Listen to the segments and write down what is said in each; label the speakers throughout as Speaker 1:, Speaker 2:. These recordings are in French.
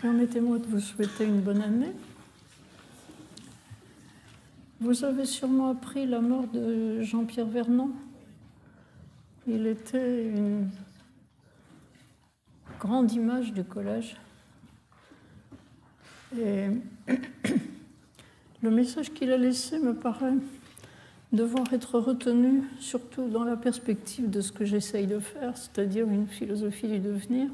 Speaker 1: Permettez-moi de vous souhaiter une bonne année. Vous avez sûrement appris la mort de Jean-Pierre Vernon. Il était une grande image du collège. Et le message qu'il a laissé me paraît devoir être retenu, surtout dans la perspective de ce que j'essaye de faire, c'est-à-dire une philosophie du devenir.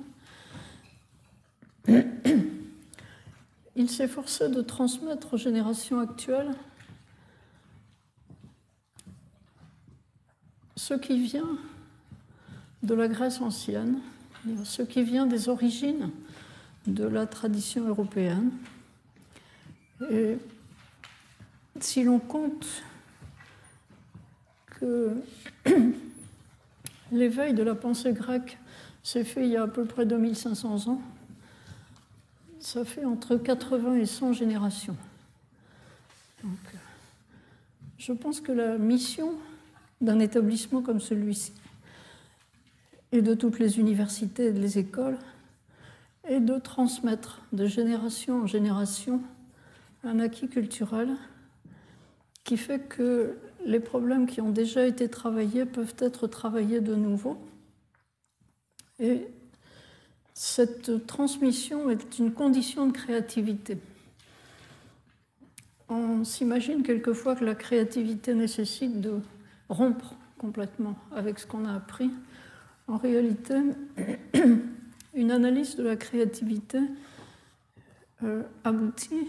Speaker 1: Il s'efforçait de transmettre aux générations actuelles ce qui vient de la Grèce ancienne, ce qui vient des origines de la tradition européenne. Et si l'on compte que l'éveil de la pensée grecque s'est fait il y a à peu près 2500 ans, ça fait entre 80 et 100 générations. Donc, je pense que la mission d'un établissement comme celui-ci, et de toutes les universités et les écoles, est de transmettre de génération en génération un acquis culturel qui fait que les problèmes qui ont déjà été travaillés peuvent être travaillés de nouveau. Et cette transmission est une condition de créativité. On s'imagine quelquefois que la créativité nécessite de rompre complètement avec ce qu'on a appris. En réalité, une analyse de la créativité euh, aboutit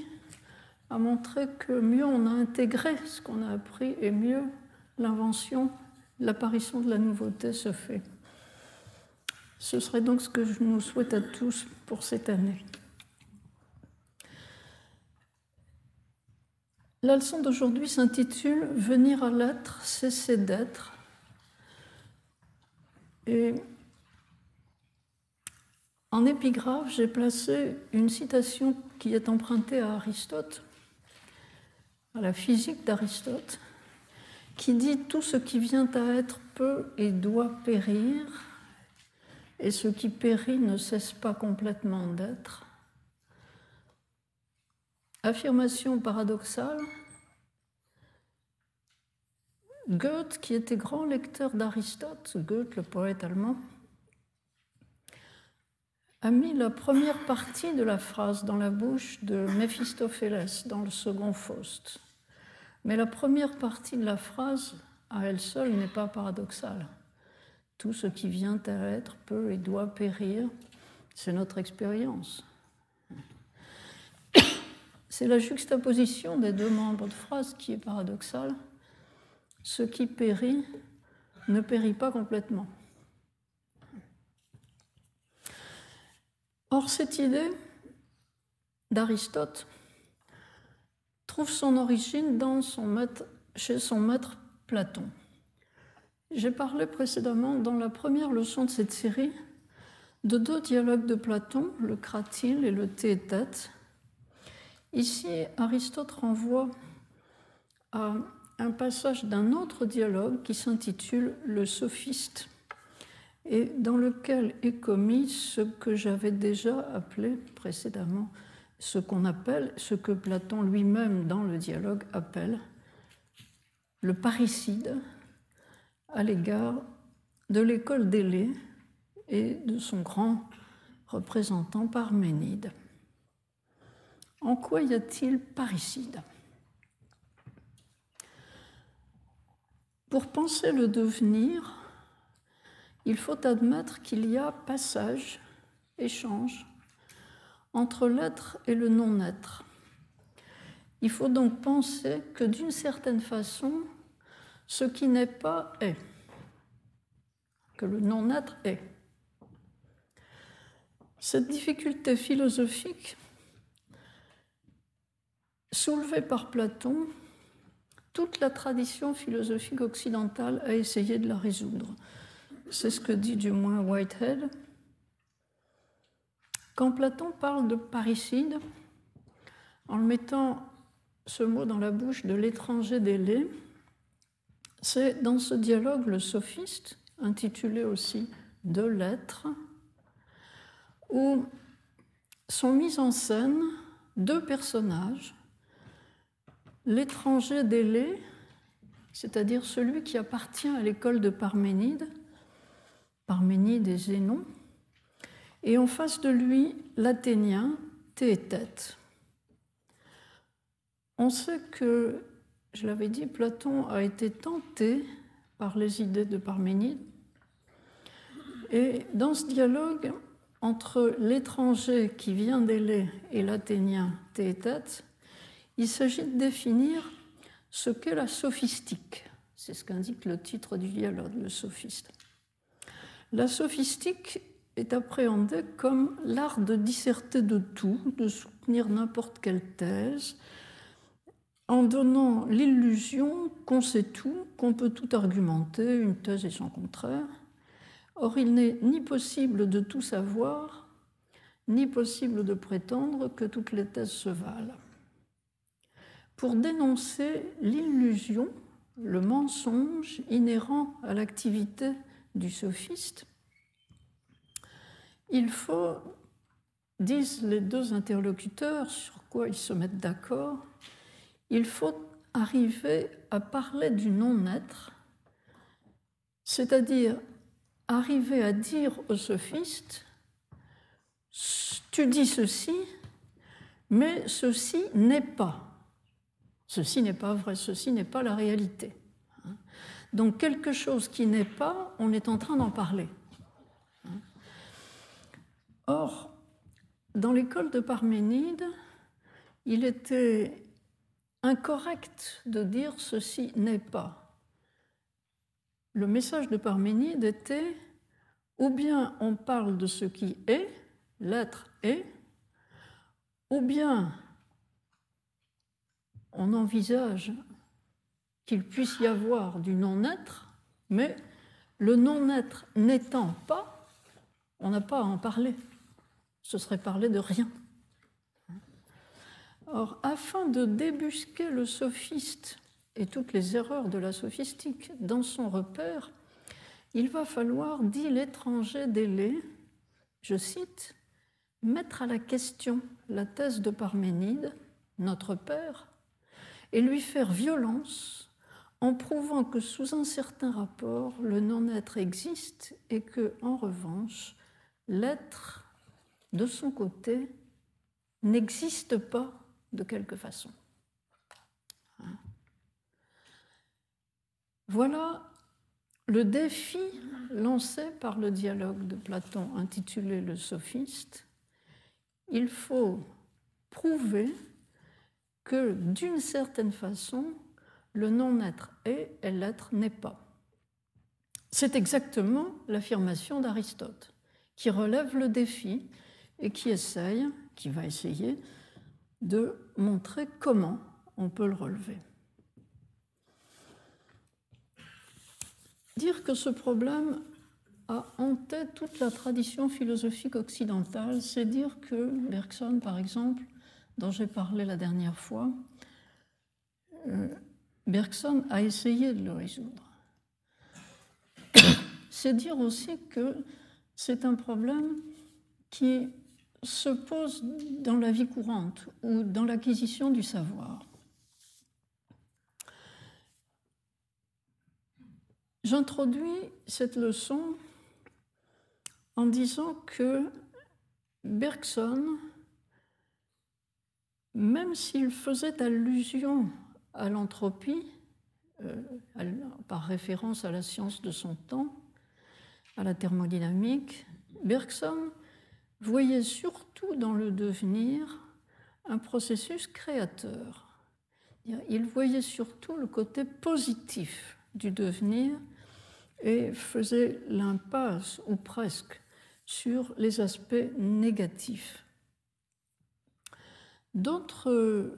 Speaker 1: à montrer que mieux on a intégré ce qu'on a appris et mieux l'invention, l'apparition de la nouveauté se fait. Ce serait donc ce que je nous souhaite à tous pour cette année. La leçon d'aujourd'hui s'intitule Venir à l'être, cesser d'être. Et en épigraphe, j'ai placé une citation qui est empruntée à Aristote, à la physique d'Aristote, qui dit Tout ce qui vient à être peut et doit périr, et ce qui périt ne cesse pas complètement d'être. Affirmation paradoxale. Goethe, qui était grand lecteur d'Aristote, Goethe, le poète allemand, a mis la première partie de la phrase dans la bouche de Méphistophélès dans le second Faust. Mais la première partie de la phrase, à elle seule, n'est pas paradoxale. Tout ce qui vient à être peut et doit périr, c'est notre expérience. C'est la juxtaposition des deux membres de phrase qui est paradoxale. Ce qui périt ne périt pas complètement. Or, cette idée d'Aristote trouve son origine chez son maître Platon. J'ai parlé précédemment dans la première leçon de cette série de deux dialogues de Platon, le Cratyle et le Théétète, Ici, Aristote renvoie à un passage d'un autre dialogue qui s'intitule Le sophiste et dans lequel est commis ce que j'avais déjà appelé précédemment, ce qu'on appelle, ce que Platon lui-même dans le dialogue appelle le parricide à l'égard de l'école d'Élée et de son grand représentant Parménide. En quoi y a-t-il parricide? Pour penser le devenir, il faut admettre qu'il y a passage, échange, entre l'être et le non-être. Il faut donc penser que d'une certaine façon, ce qui n'est pas est, que le non-être est. Cette difficulté philosophique Soulevé par Platon, toute la tradition philosophique occidentale a essayé de la résoudre. C'est ce que dit du moins Whitehead. Quand Platon parle de parricide, en mettant ce mot dans la bouche de l'étranger délai, c'est dans ce dialogue le sophiste, intitulé aussi De l'être, où sont mis en scène deux personnages, l'étranger délai, c'est-à-dire celui qui appartient à l'école de Parménide, Parménide et Zénon, et en face de lui l'Athénien Théétète. On sait que, je l'avais dit, Platon a été tenté par les idées de Parménide. Et dans ce dialogue entre l'étranger qui vient d'Élée et l'Athénien Théétète, il s'agit de définir ce qu'est la sophistique. C'est ce qu'indique le titre du dialogue, le sophiste. La sophistique est appréhendée comme l'art de disserter de tout, de soutenir n'importe quelle thèse, en donnant l'illusion qu'on sait tout, qu'on peut tout argumenter, une thèse et son contraire. Or, il n'est ni possible de tout savoir, ni possible de prétendre que toutes les thèses se valent. Pour dénoncer l'illusion, le mensonge inhérent à l'activité du sophiste, il faut, disent les deux interlocuteurs, sur quoi ils se mettent d'accord, il faut arriver à parler du non-être, c'est-à-dire arriver à dire au sophiste, tu dis ceci, mais ceci n'est pas. Ceci n'est pas vrai, ceci n'est pas la réalité. Donc quelque chose qui n'est pas, on est en train d'en parler. Or, dans l'école de Parménide, il était incorrect de dire ceci n'est pas. Le message de Parménide était ou bien on parle de ce qui est, l'être est, ou bien on envisage qu'il puisse y avoir du non-être, mais le non-être n'étant pas, on n'a pas à en parler. Ce serait parler de rien. Or, afin de débusquer le sophiste et toutes les erreurs de la sophistique dans son repère, il va falloir, dit l'étranger délai, je cite, mettre à la question la thèse de Parménide, notre père, et lui faire violence en prouvant que sous un certain rapport, le non-être existe et que, en revanche, l'être, de son côté, n'existe pas de quelque façon. Hein. Voilà le défi lancé par le dialogue de Platon intitulé Le sophiste. Il faut prouver que d'une certaine façon, le non-être est et l'être n'est pas. C'est exactement l'affirmation d'Aristote, qui relève le défi et qui essaye, qui va essayer de montrer comment on peut le relever. Dire que ce problème a hanté toute la tradition philosophique occidentale, c'est dire que Bergson, par exemple, dont j'ai parlé la dernière fois, euh, Bergson a essayé de le résoudre. C'est dire aussi que c'est un problème qui se pose dans la vie courante ou dans l'acquisition du savoir. J'introduis cette leçon en disant que Bergson, même s'il faisait allusion à l'entropie, euh, par référence à la science de son temps, à la thermodynamique, Bergson voyait surtout dans le devenir un processus créateur. Il voyait surtout le côté positif du devenir et faisait l'impasse, ou presque, sur les aspects négatifs. D'autres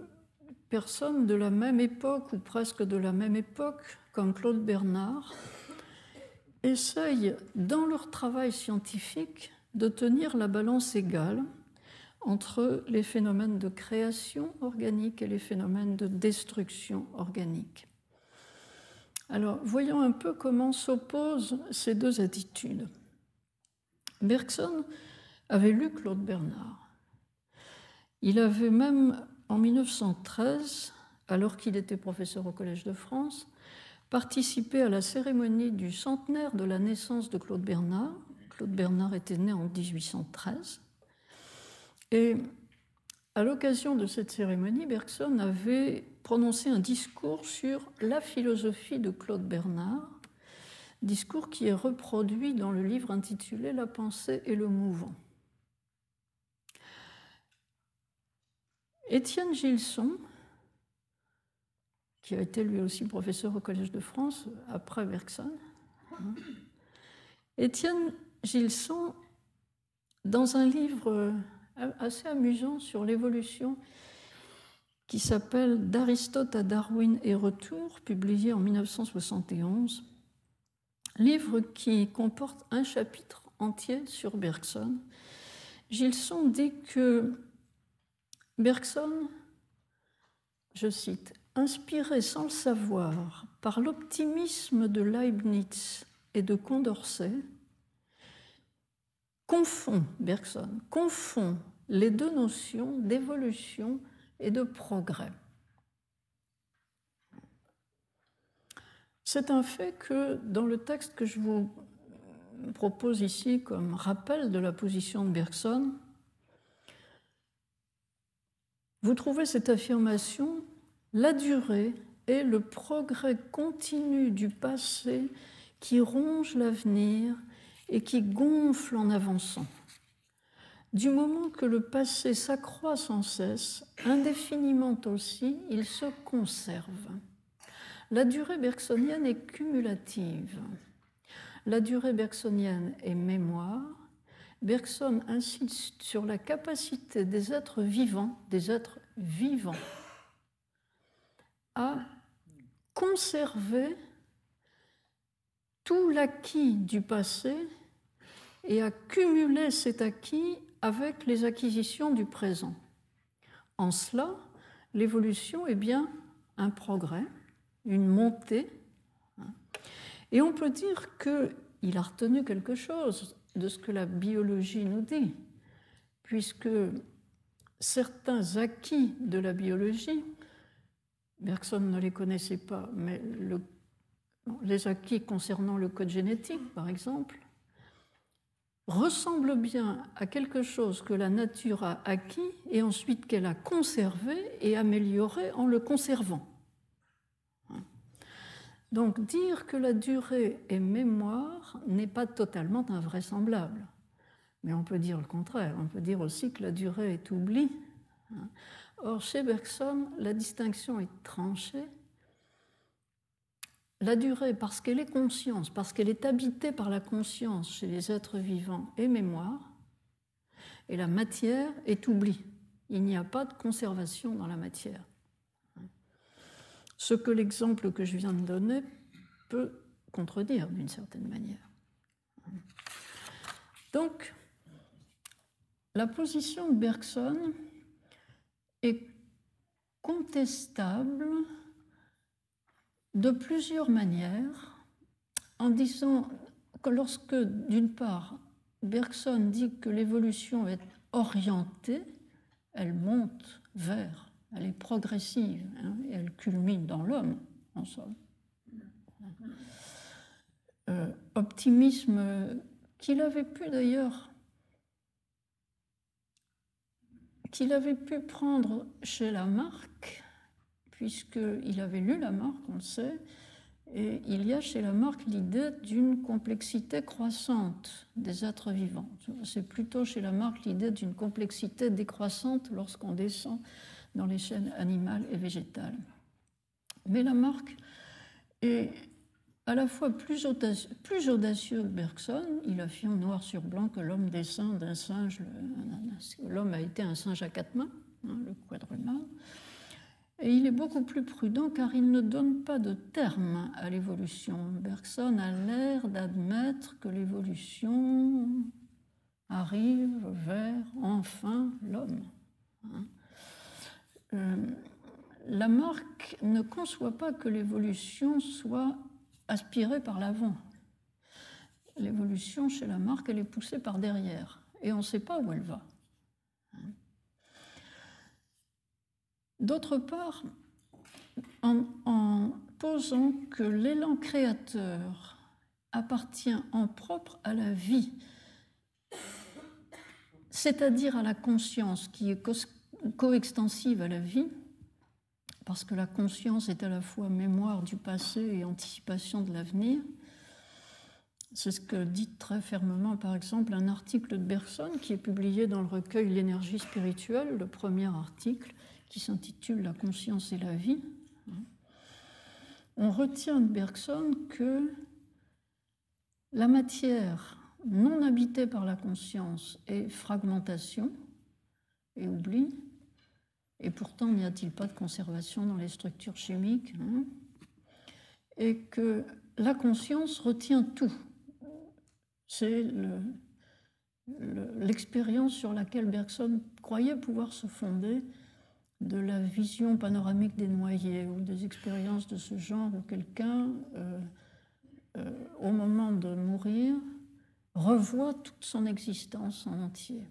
Speaker 1: personnes de la même époque, ou presque de la même époque, comme Claude Bernard, essayent, dans leur travail scientifique, de tenir la balance égale entre les phénomènes de création organique et les phénomènes de destruction organique. Alors, voyons un peu comment s'opposent ces deux attitudes. Bergson avait lu Claude Bernard Il avait même, en 1913, alors qu'il était professeur au Collège de France, participé à la cérémonie du centenaire de la naissance de Claude Bernard. Claude Bernard était né en 1813. Et à l'occasion de cette cérémonie, Bergson avait prononcé un discours sur la philosophie de Claude Bernard, discours qui est reproduit dans le livre intitulé La pensée et le mouvant. Étienne Gilson, qui a été lui aussi professeur au Collège de France après Bergson, hein, Étienne Gilson, dans un livre assez amusant sur l'évolution qui s'appelle D'Aristote à Darwin et retour, publié en 1971, livre qui comporte un chapitre entier sur Bergson. Gilson dit que Bergson, je cite, inspiré sans le savoir par l'optimisme de Leibniz et de Condorcet, confond, Bergson, confond les deux notions d'évolution et de progrès. C'est un fait que dans le texte que je vous propose ici comme rappel de la position de Bergson, vous trouvez cette affirmation, la durée est le progrès continu du passé qui ronge l'avenir et qui gonfle en avançant. Du moment que le passé s'accroît sans cesse, indéfiniment aussi, il se conserve. La durée bergsonienne est cumulative. La durée bergsonienne est mémoire. Bergson insiste sur la capacité des êtres vivants, des êtres vivants, à conserver tout l'acquis du passé et à cumuler cet acquis avec les acquisitions du présent. En cela, l'évolution est bien un progrès, une montée. Hein. Et on peut dire qu'il a retenu quelque chose de ce que la biologie nous dit, puisque certains acquis de la biologie, personne ne les connaissait pas, mais le les acquis concernant le code génétique, par exemple, ressemblent bien à quelque chose que la nature a acquis et ensuite qu'elle a conservé et amélioré en le conservant. Donc dire que la durée est mémoire n'est pas totalement invraisemblable. Mais on peut dire le contraire. On peut dire aussi que la durée est oubli. Or, chez Bergson, la distinction est tranchée la durée, parce qu'elle est conscience, parce qu'elle est habitée par la conscience chez les êtres vivants et mémoire, et la matière est oubli. Il n'y a pas de conservation dans la matière. Ce que l'exemple que je viens de donner peut contredire d'une certaine manière. Donc, la position de Bergson est contestable de plusieurs manières, en disant que lorsque, d'une part, Bergson dit que l'évolution est orientée, elle monte vers, elle est progressive, hein, elle culmine dans l'homme, en somme. Euh, optimisme qu'il avait pu d'ailleurs, qu'il avait pu prendre chez Lamarck, puisqu'il avait lu Lamarck, on le sait, et il y a chez Lamarck l'idée d'une complexité croissante des êtres vivants. C'est plutôt chez Lamarck l'idée d'une complexité décroissante lorsqu'on descend dans les chaînes animales et végétales. Mais Lamarck est à la fois plus audacieux, plus que Bergson. Il affirme noir sur blanc que l'homme descend d'un singe, l'homme a été un singe à quatre mains, hein, le quadrumal. Et il est beaucoup plus prudent car il ne donne pas de terme à l'évolution. Bergson a l'air d'admettre que l'évolution arrive vers enfin l'homme. Hein. Euh, Lamarck ne conçoit pas que l'évolution soit aspirée par l'avant. L'évolution chez Lamarck, elle est poussée par derrière et on ne sait pas où elle va. D'autre part, en, posant que l'élan créateur appartient en propre à la vie, c'est-à-dire à la conscience qui est coextensive à la vie, parce que la conscience est à la fois mémoire du passé et anticipation de l'avenir. C'est ce que dit très fermement, par exemple, un article de Bergson qui est publié dans le recueil L'énergie spirituelle, le premier article qui s'intitule La conscience et la vie. On retient de Bergson que la matière non habitée par la conscience est fragmentation et oubli, et pourtant, n'y a-t-il pas de conservation dans les structures chimiques Et que la conscience retient tout. C'est l'expérience sur laquelle Bergson croyait pouvoir se fonder de la vision panoramique des noyés ou des expériences de ce genre où quelqu'un, euh, euh, au moment de mourir, revoit toute son existence en entier.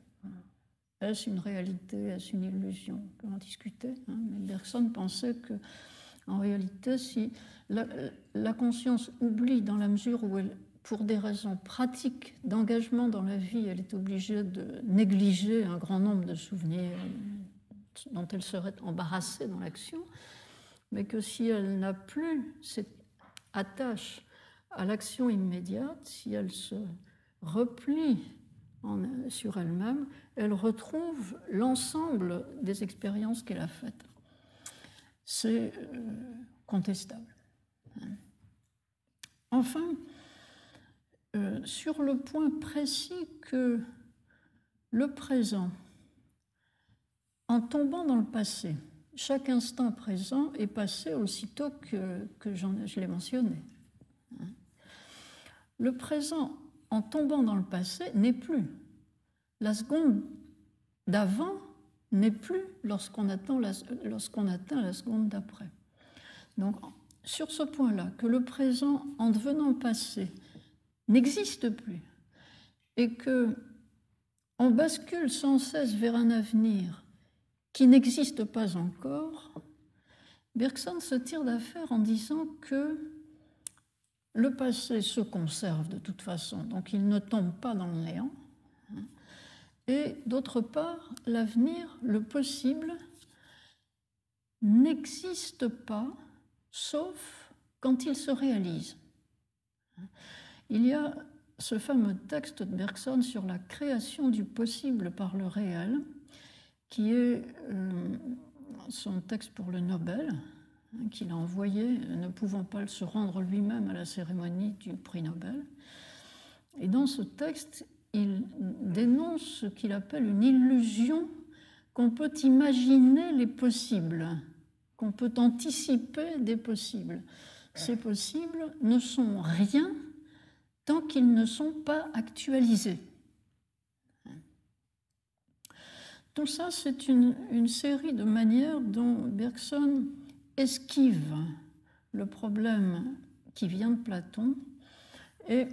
Speaker 1: Est-ce une réalité? Est-ce une illusion? On peut en discuter. Hein mais Bergson pensait que, en réalité, si la, conscience oublie dans la mesure où elle, pour des raisons pratiques d'engagement dans la vie, elle est obligée de négliger un grand nombre de souvenirs dont elle serait embarrassée dans l'action, mais que si elle n'a plus cette attache à l'action immédiate, si elle se replie sur elle-même, elle retrouve l'ensemble des expériences qu'elle a faites. C'est euh, contestable. Enfin, euh, sur le point précis que le présent, en tombant dans le passé, chaque instant présent est passé aussitôt que, que je l'ai mentionné. Le présent en tombant dans le passé, n'est plus. La seconde d'avant n'est plus lorsqu'on la, atteint la seconde d'après. Donc, sur ce point-là, que le présent, en devenant passé, n'existe plus, et que on bascule sans cesse vers un avenir qui n'existe pas encore, Bergson se tire d'affaire en disant que le passé se conserve de toute façon, donc il ne tombe pas dans le néant. Et d'autre part, l'avenir, le possible, n'existe pas sauf quand il se réalise. Il y a ce fameux texte de Bergson sur la création du possible par le réel, qui est euh, son texte pour le Nobel, qu'il a envoyé, ne pouvant pas se rendre lui-même à la cérémonie du prix Nobel. Et dans ce texte, il dénonce ce qu'il appelle une illusion qu'on peut imaginer les possibles, qu'on peut anticiper des possibles. Ces possibles ne sont rien tant qu'ils ne sont pas actualisés. Tout ça, c'est une, série de manières dont Bergson esquive le problème qui vient de Platon. Et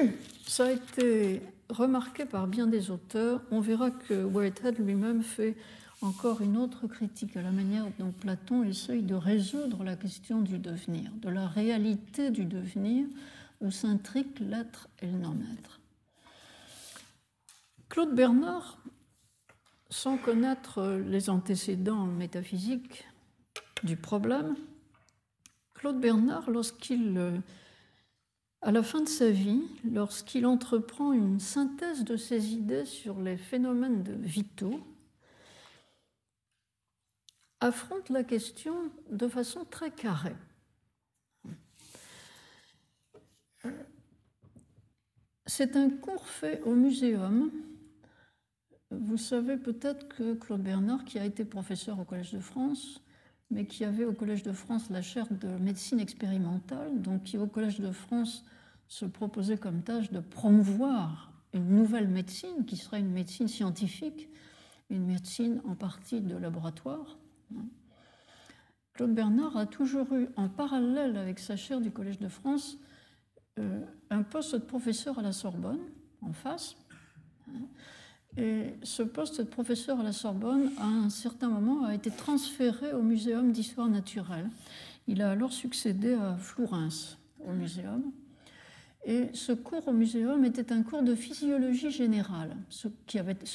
Speaker 1: ça a été remarqué par bien des auteurs. On verra que Whitehead lui-même fait encore une autre critique à la manière dont Platon essaye de résoudre la question du devenir, de la réalité du devenir où s'intrique l'être et le non-être. Claude Bernard, sans connaître les antécédents métaphysiques du problème, Claude Bernard, lorsqu'il, euh, à la fin de sa vie, lorsqu'il entreprend une synthèse de ses idées sur les phénomènes vitaux, affronte la question de façon très carrée. C'est un cours fait au muséum. Vous savez peut-être que Claude Bernard, qui a été professeur au Collège de France, mais qui avait au Collège de France la chaire de médecine expérimentale, donc qui au Collège de France se proposait comme tâche de promouvoir une nouvelle médecine qui serait une médecine scientifique, une médecine en partie de laboratoire. Claude Bernard a toujours eu, en parallèle avec sa chaire du Collège de France, euh, un poste de professeur à la Sorbonne, en face, Et ce poste de professeur à la Sorbonne, à un certain moment, a été transféré au Muséum d'histoire naturelle. Il a alors succédé à Flourens au Muséum. Et ce cours au Muséum était un cours de physiologie générale, ce,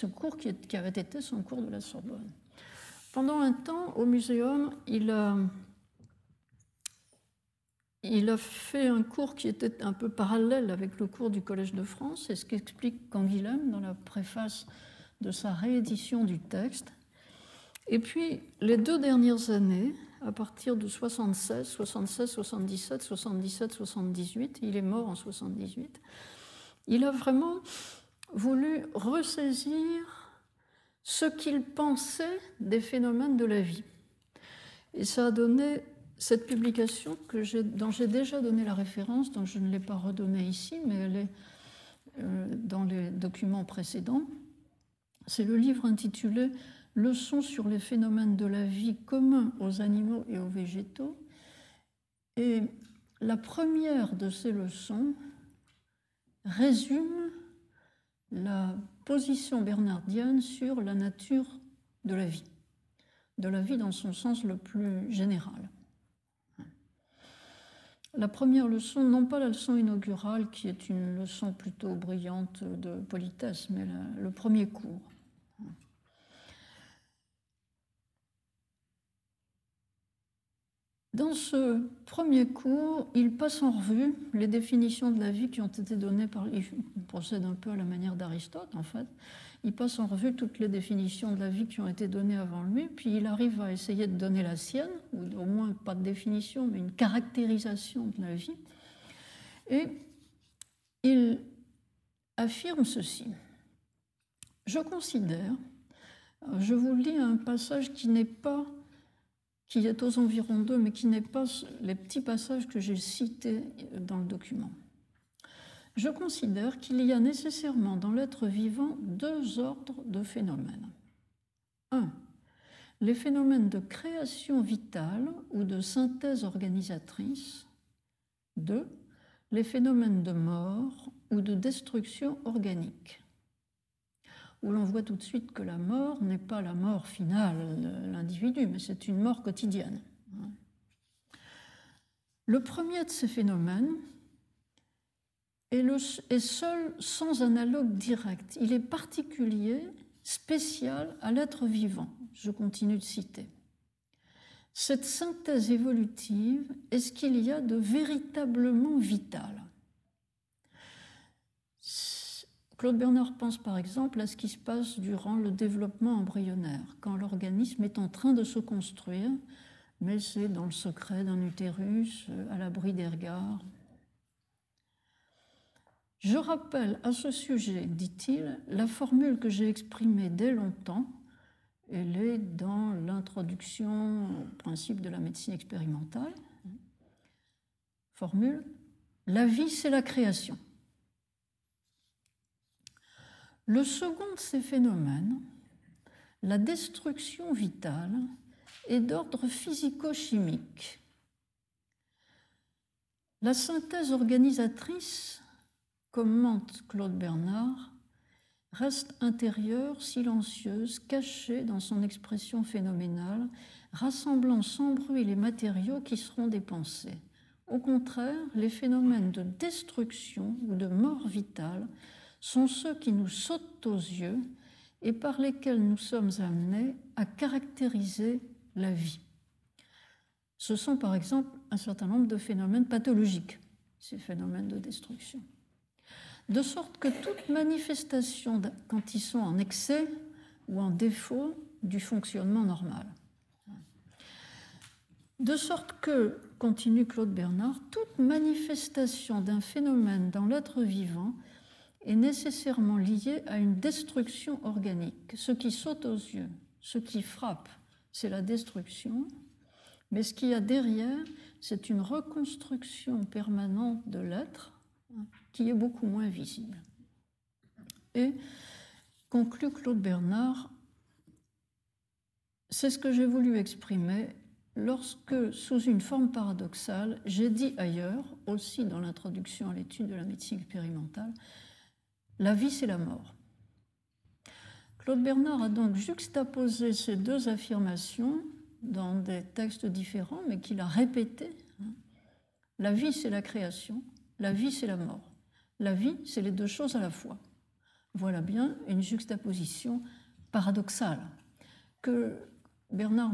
Speaker 1: cours qui, qui avait été son cours de la Sorbonne. Pendant un temps, au Muséum, il a il a fait un cours qui était un peu parallèle avec le cours du Collège de France, c'est ce qu'explique Canguilhem dans la préface de sa réédition du texte. Et puis, les deux dernières années, à partir de 76, 76, 77, 77, 78, il est mort en 78, il a vraiment voulu ressaisir ce qu'il pensait des phénomènes de la vie. Et ça a donné cette publication que dont j'ai déjà donné la référence, dont je ne l'ai pas redonnée ici, mais elle est euh, dans les documents précédents, c'est le livre intitulé Leçons sur les phénomènes de la vie communs aux animaux et aux végétaux. Et la première de ces leçons résume la position bernardienne sur la nature de la vie, de la vie dans son sens le plus général. La première leçon, non pas la leçon inaugurale, qui est une leçon plutôt brillante de politesse, mais le premier cours. Dans ce premier cours, il passe en revue les définitions de la vie qui ont été données par. Il procède un peu à la manière d'Aristote, en fait il passe en revue toutes les définitions de la vie qui ont été données avant lui, puis il arrive à essayer de donner la sienne, ou au moins pas de définition, mais une caractérisation de la vie. Et il affirme ceci. Je considère, je vous lis un passage qui n'est pas, qui est aux environs d'eux, mais qui n'est pas les petits passages que j'ai cités dans le document je considère qu'il y a nécessairement dans l'être vivant deux ordres de phénomènes. Un, les phénomènes de création vitale ou de synthèse organisatrice. Deux, les phénomènes de mort ou de destruction organique. Où l'on voit tout de suite que la mort n'est pas la mort finale de l'individu, mais c'est une mort quotidienne. Le premier de ces phénomènes, est, seul sans analogue direct. Il est particulier, spécial à l'être vivant. Je continue de citer. Cette synthèse évolutive est ce qu'il y a de véritablement vital? Claude Bernard pense par exemple à ce qui se passe durant le développement embryonnaire, quand l'organisme est en train de se construire, mais c'est dans le secret d'un utérus, à l'abri des regards, je rappelle à ce sujet, dit-il, la formule que j'ai exprimée dès longtemps. Elle est dans l'introduction au principe de la médecine expérimentale. Formule La vie, c'est la création. Le second de ces phénomènes, la destruction vitale, est d'ordre physico-chimique. La synthèse organisatrice commente Claude Bernard, reste intérieure, silencieuse, cachée dans son expression phénoménale, rassemblant sans bruit les matériaux qui seront dépensés. Au contraire, les phénomènes de destruction ou de mort vitale sont ceux qui nous sautent aux yeux et par lesquels nous sommes amenés à caractériser la vie. Ce sont par exemple un certain nombre de phénomènes pathologiques, ces phénomènes de destruction de sorte que toute manifestation, quand ils sont en excès ou en défaut du fonctionnement normal. De sorte que, continue Claude Bernard, toute manifestation d'un phénomène dans l'être vivant est nécessairement liée à une destruction organique. Ce qui saute aux yeux, ce qui frappe, c'est la destruction, mais ce qu'il y a derrière, c'est une reconstruction permanente de l'être qui est beaucoup moins visible. Et conclut Claude Bernard, c'est ce que j'ai voulu exprimer lorsque, sous une forme paradoxale, j'ai dit ailleurs, aussi dans l'introduction à l'étude de la médecine expérimentale, la vie c'est la mort. Claude Bernard a donc juxtaposé ces deux affirmations dans des textes différents, mais qu'il a répétées. La vie, c'est la création, la vie, c'est la mort. La vie, c'est les deux choses à la fois. Voilà bien une juxtaposition paradoxale que Bernard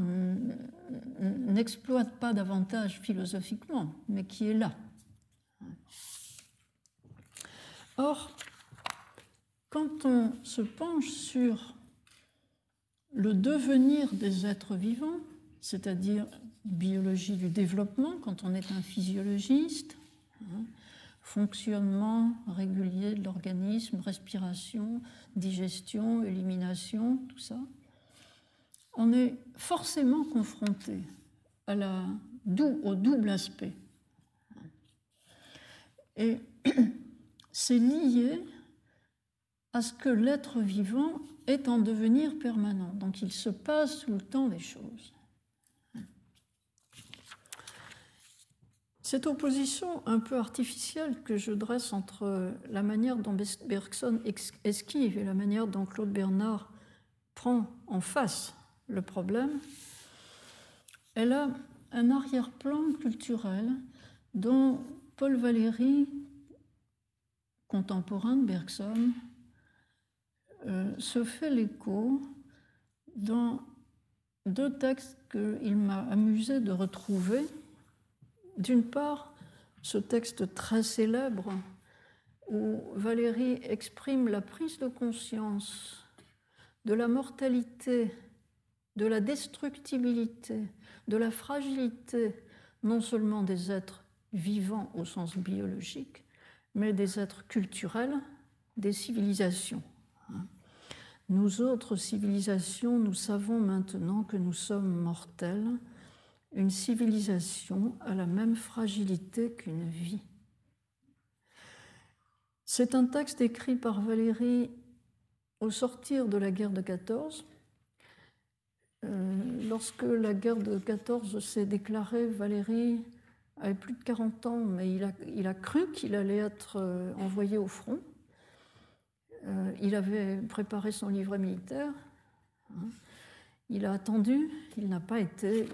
Speaker 1: n'exploite pas davantage philosophiquement, mais qui est là. Or, quand on se penche sur le devenir des êtres vivants, c'est-à-dire biologie du développement, quand on est un physiologiste, hein, fonctionnement régulier de l'organisme, respiration, digestion, élimination, tout ça, on est forcément confronté à la, au double aspect. Et c'est lié à ce que l'être vivant est en devenir permanent. Donc il se passe tout le temps des choses. Cette opposition un peu artificielle que je dresse entre la manière dont Bergson esquive et la manière dont Claude Bernard prend en face le problème, elle a un arrière-plan culturel dont Paul Valéry, contemporain de Bergson, euh, se fait l'écho dans deux textes qu'il m'a amusé de retrouver. D'une part, ce texte très célèbre où Valérie exprime la prise de conscience de la mortalité, de la destructibilité, de la fragilité non seulement des êtres vivants au sens biologique, mais des êtres culturels, des civilisations. Nous autres civilisations, nous savons maintenant que nous sommes mortels. Une civilisation a la même fragilité qu'une vie. C'est un texte écrit par Valérie au sortir de la guerre de 14. Euh, lorsque la guerre de 14 s'est déclarée, Valérie avait plus de 40 ans, mais il a, cru qu'il allait être euh, envoyé au front. Euh, il avait préparé son livret militaire. Hein. Il a attendu, il n'a pas été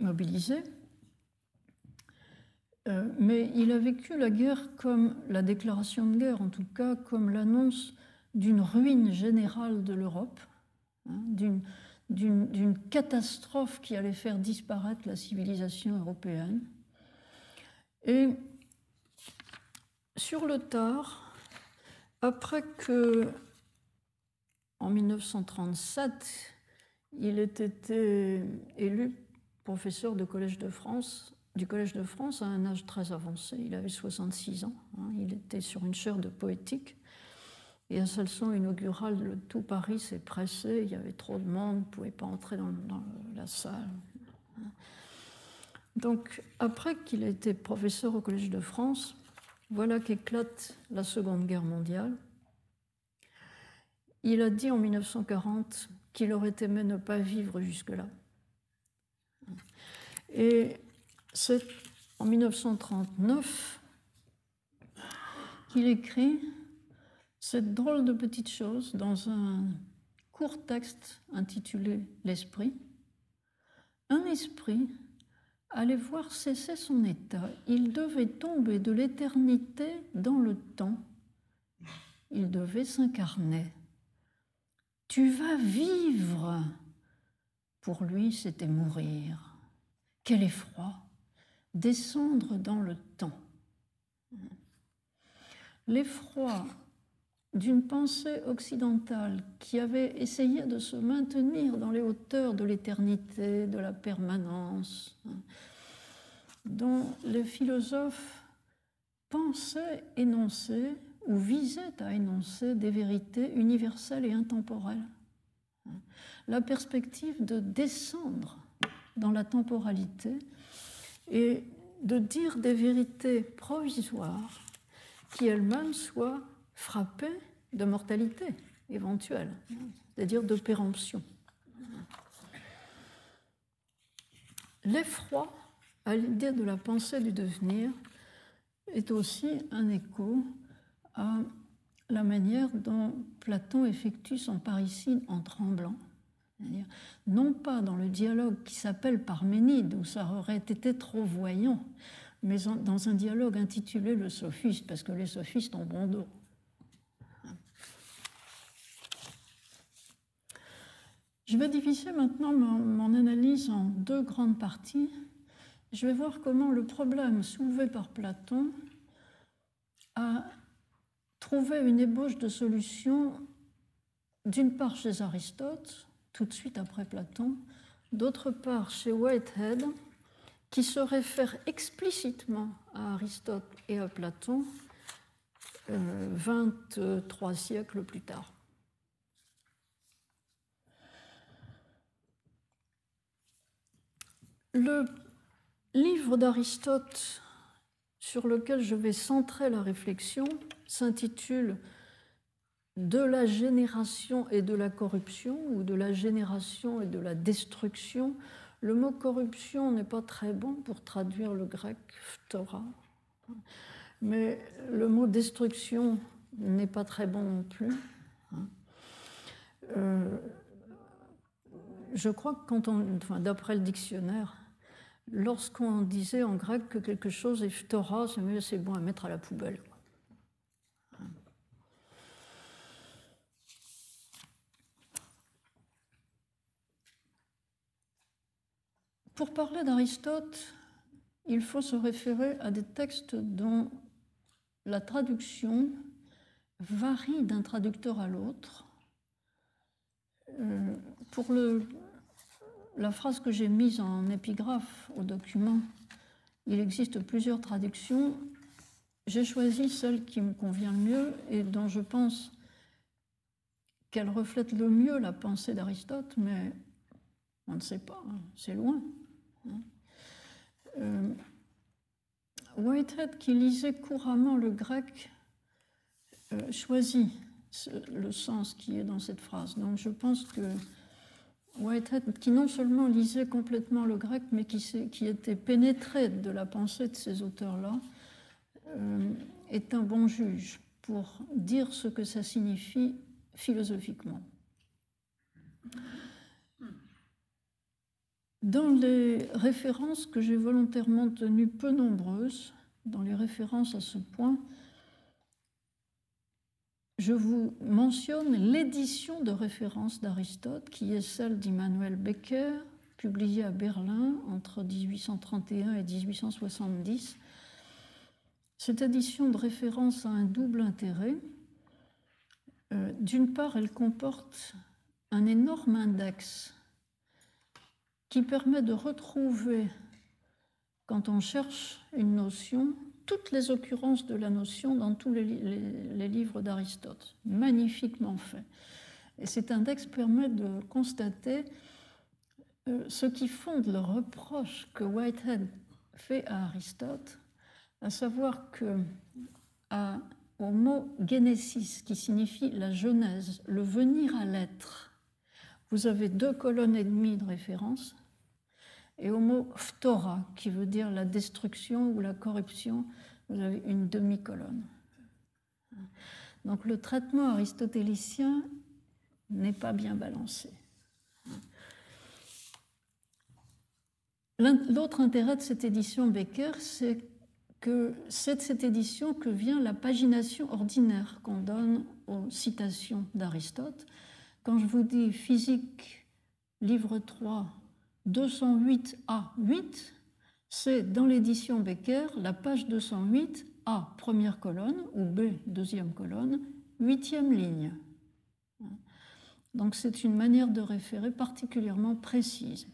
Speaker 1: mobilisé. Euh, mais il a vécu la guerre comme la déclaration de guerre, en tout cas comme l'annonce d'une ruine générale de l'Europe, hein, d'une catastrophe qui allait faire disparaître la civilisation européenne. Et sur le tard, après que, en 1937, il ait été élu professeur de collège de France, du Collège de France à un âge très avancé, il avait 66 ans, hein. il était sur une chaire de poétique. Et à sa leçon inaugurale, tout Paris s'est pressé, il y avait trop de monde, on ne pouvait pas entrer dans, dans la salle. Donc, après qu'il ait été professeur au Collège de France, voilà qu'éclate la Seconde Guerre mondiale. Il a dit en 1940 qu'il aurait aimé ne pas vivre jusque-là. Et c'est en 1939 qu'il écrit cette drôle de petite chose dans un court texte intitulé L'esprit. Un esprit allait voir cesser son état. Il devait tomber de l'éternité dans le temps. Il devait s'incarner. Tu vas vivre. Pour lui, c'était mourir. Quel effroi. Descendre dans le temps. L'effroi d'une pensée occidentale qui avait essayé de se maintenir dans les hauteurs de l'éternité, de la permanence, dont les philosophes pensaient énoncer ou visaient à énoncer des vérités universelles et intemporelles. La perspective de descendre dans la temporalité et de dire des vérités provisoires qui elles-mêmes soient frappé de mortalité éventuelle, c'est-à-dire de péremption. L'effroi à l'idée de la pensée du devenir est aussi un écho à la manière dont Platon effectue son parricide en tremblant. Non pas dans le dialogue qui s'appelle Parménide, où ça aurait été trop voyant, mais dans un dialogue intitulé Le sophiste, parce que les sophistes ont bon dos. Je vais diviser maintenant mon, analyse en deux grandes parties. Je vais voir comment le problème soulevé par Platon a trouvé une ébauche de solution, d'une part chez Aristote, tout de suite après Platon, d'autre part chez Whitehead, qui se réfère explicitement à Aristote et à Platon euh, 23 siècles plus tard. Le livre d'Aristote sur lequel je vais centrer la réflexion s'intitule De la génération et de la corruption ou de la génération et de la destruction. Le mot corruption n'est pas très bon pour traduire le grec phtora, mais le mot destruction n'est pas très bon non plus. Euh, je crois que quand on, enfin, d'après le dictionnaire, lorsqu'on disait en grec que quelque chose est phtora, c'est bon à mettre à la poubelle. Pour parler d'Aristote, il faut se référer à des textes dont la traduction varie d'un traducteur à l'autre. Euh, pour la phrase que j'ai mise en épigraphe au document, il existe plusieurs traductions. J'ai choisi celle qui me convient le mieux et dont je pense qu'elle reflète le mieux la pensée d'Aristote, mais on ne sait pas, hein, c'est loin. Euh, Whitehead, qui lisait couramment le grec, euh, choisit le sens qui est dans cette phrase. Donc je pense que Whitehead, qui non seulement lisait complètement le grec, mais qui, qui était pénétré de la pensée de ces auteurs-là, euh, est un bon juge pour dire ce que ça signifie philosophiquement. Dans les références que j'ai volontairement tenues peu nombreuses, dans les références à ce point, je vous mentionne l'édition de référence d'Aristote, qui est celle d'Immanuel Becker, publiée à Berlin entre 1831 et 1870. Cette édition de référence a un double intérêt. Euh, d'une part, elle comporte un énorme index qui permet de retrouver, quand on cherche une notion, toutes les occurrences de la notion dans tous les, livres d'Aristote. Magnifiquement fait. Et cet index permet de constater euh, ce qui fonde le reproche que Whitehead fait à Aristote, à savoir que au mot genesis, qui signifie la genèse, le venir à l'être, vous avez deux colonnes et demie de référence, et au mot phtora, qui veut dire la destruction ou la corruption, vous avez une demi-colonne. Donc le traitement aristotélicien n'est pas bien balancé. L'autre intérêt de cette édition Becker, c'est que c'est de cette édition que vient la pagination ordinaire qu'on donne aux citations d'Aristote. Quand je vous dis physique, livre 3, 208A8, c'est dans l'édition Becker, la page 208, A, première colonne, ou B, deuxième colonne, huitième ligne. Donc c'est une manière de référer particulièrement précise.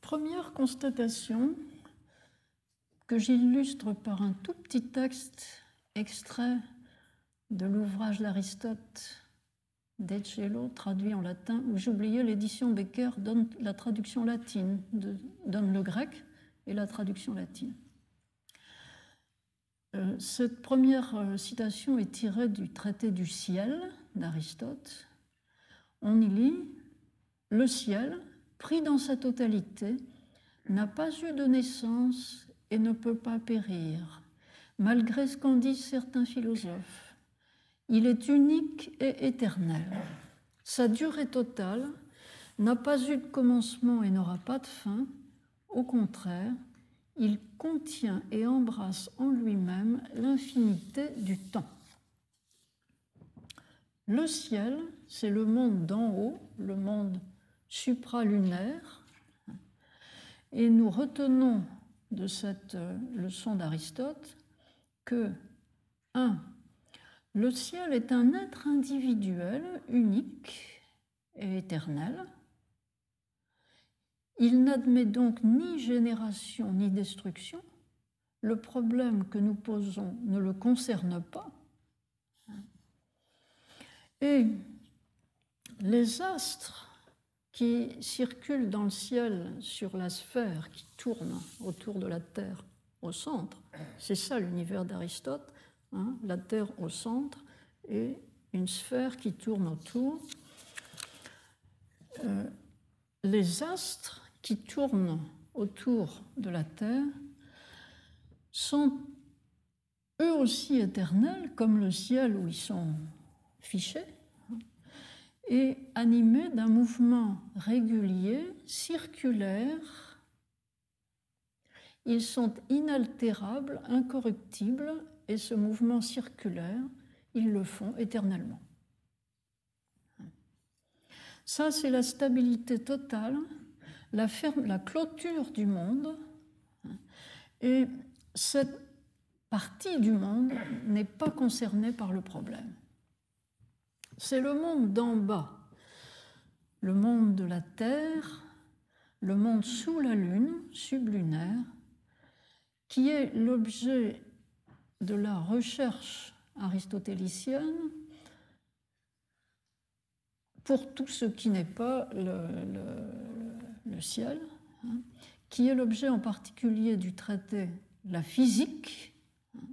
Speaker 1: Première constatation que j'illustre par un tout petit texte extrait de l'ouvrage d'Aristote D'Eccello, traduit en latin, j'oubliais l'édition Becker donne la traduction latine, donne le grec et la traduction latine. Euh, cette première euh, citation est tirée du traité du ciel d'Aristote. On y lit Le ciel, pris dans sa totalité, n'a pas eu de naissance et ne peut pas périr, malgré ce qu'en disent certains philosophes. Il est unique et éternel. Sa durée totale n'a pas eu de commencement et n'aura pas de fin. Au contraire, il contient et embrasse en lui-même l'infinité du temps. Le ciel, c'est le monde d'en haut, le monde supralunaire, et nous retenons de cette leçon d'Aristote que 1. Le ciel est un être individuel, unique et éternel. Il n'admet donc ni génération ni destruction. Le problème que nous posons ne le concerne pas. Et les astres qui circulent dans le ciel sur la sphère qui tourne autour de la Terre au centre. C'est ça l'univers d'Aristote, hein, la Terre au centre et une sphère qui tourne autour. Euh, les astres qui tournent autour de la Terre sont eux aussi éternels, comme le ciel où ils sont fichés, et animés d'un mouvement régulier, circulaire. Ils sont inaltérables, incorruptibles, et ce mouvement circulaire, ils le font éternellement. Ça, c'est la stabilité totale, la, la clôture du monde. Et cette partie du monde n'est pas concernée par le problème. C'est le monde d'en bas, le monde de la Terre, le monde sous la Lune, sublunaire, qui est l'objet de la recherche aristotélicienne pour tout ce qui n'est pas le, ciel, hein, qui est l'objet en particulier du traité La physique. Hein.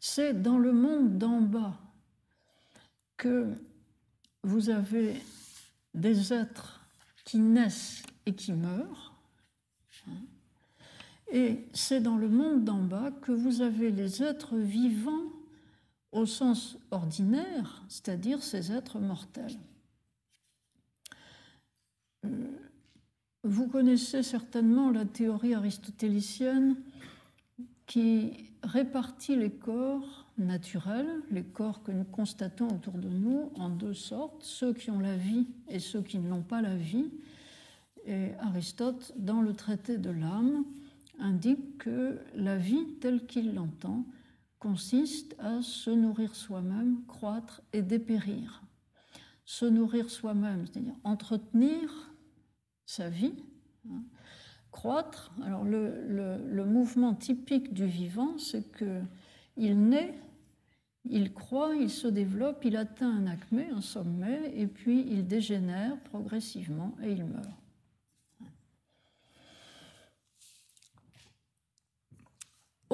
Speaker 1: C'est dans le monde d'en bas que vous avez des êtres qui naissent et qui meurent. Et c'est dans le monde d'en bas que vous avez les êtres vivants au sens ordinaire, c'est-à-dire ces êtres mortels. Euh, vous connaissez certainement la théorie aristotélicienne qui répartit les corps naturels, les corps que nous constatons autour de nous, en deux sortes, ceux qui ont la vie et ceux qui n'ont pas la vie. Et Aristote, dans le traité de l'âme, indique que la vie telle qu'il l'entend consiste à se nourrir soi-même, croître et dépérir. Se nourrir soi-même, c'est-à-dire entretenir sa vie, hein. croître. Alors le, mouvement typique du vivant, c'est que il naît, il croît, il se développe, il atteint un acmé, un sommet, et puis il dégénère progressivement et il meurt.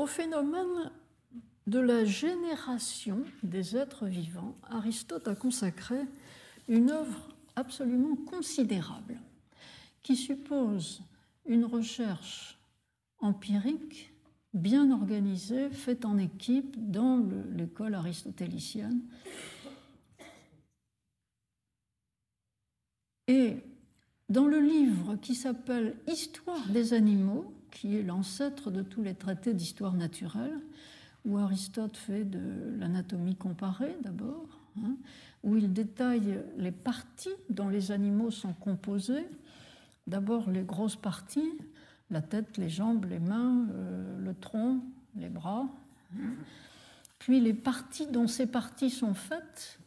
Speaker 1: Au phénomène de la génération des êtres vivants, Aristote a consacré une œuvre absolument considérable qui suppose une recherche empirique bien organisée, faite en équipe dans l'école aristotélicienne. Et dans le livre qui s'appelle Histoire des animaux, qui est l'ancêtre de tous les traités d'histoire naturelle, où Aristote fait de l'anatomie comparée d'abord, hein, où il détaille les parties dont les animaux sont composés, d'abord les grosses parties, la tête, les jambes, les mains, euh, le tronc, les bras. Hein. Puis les parties dont ces parties sont faites.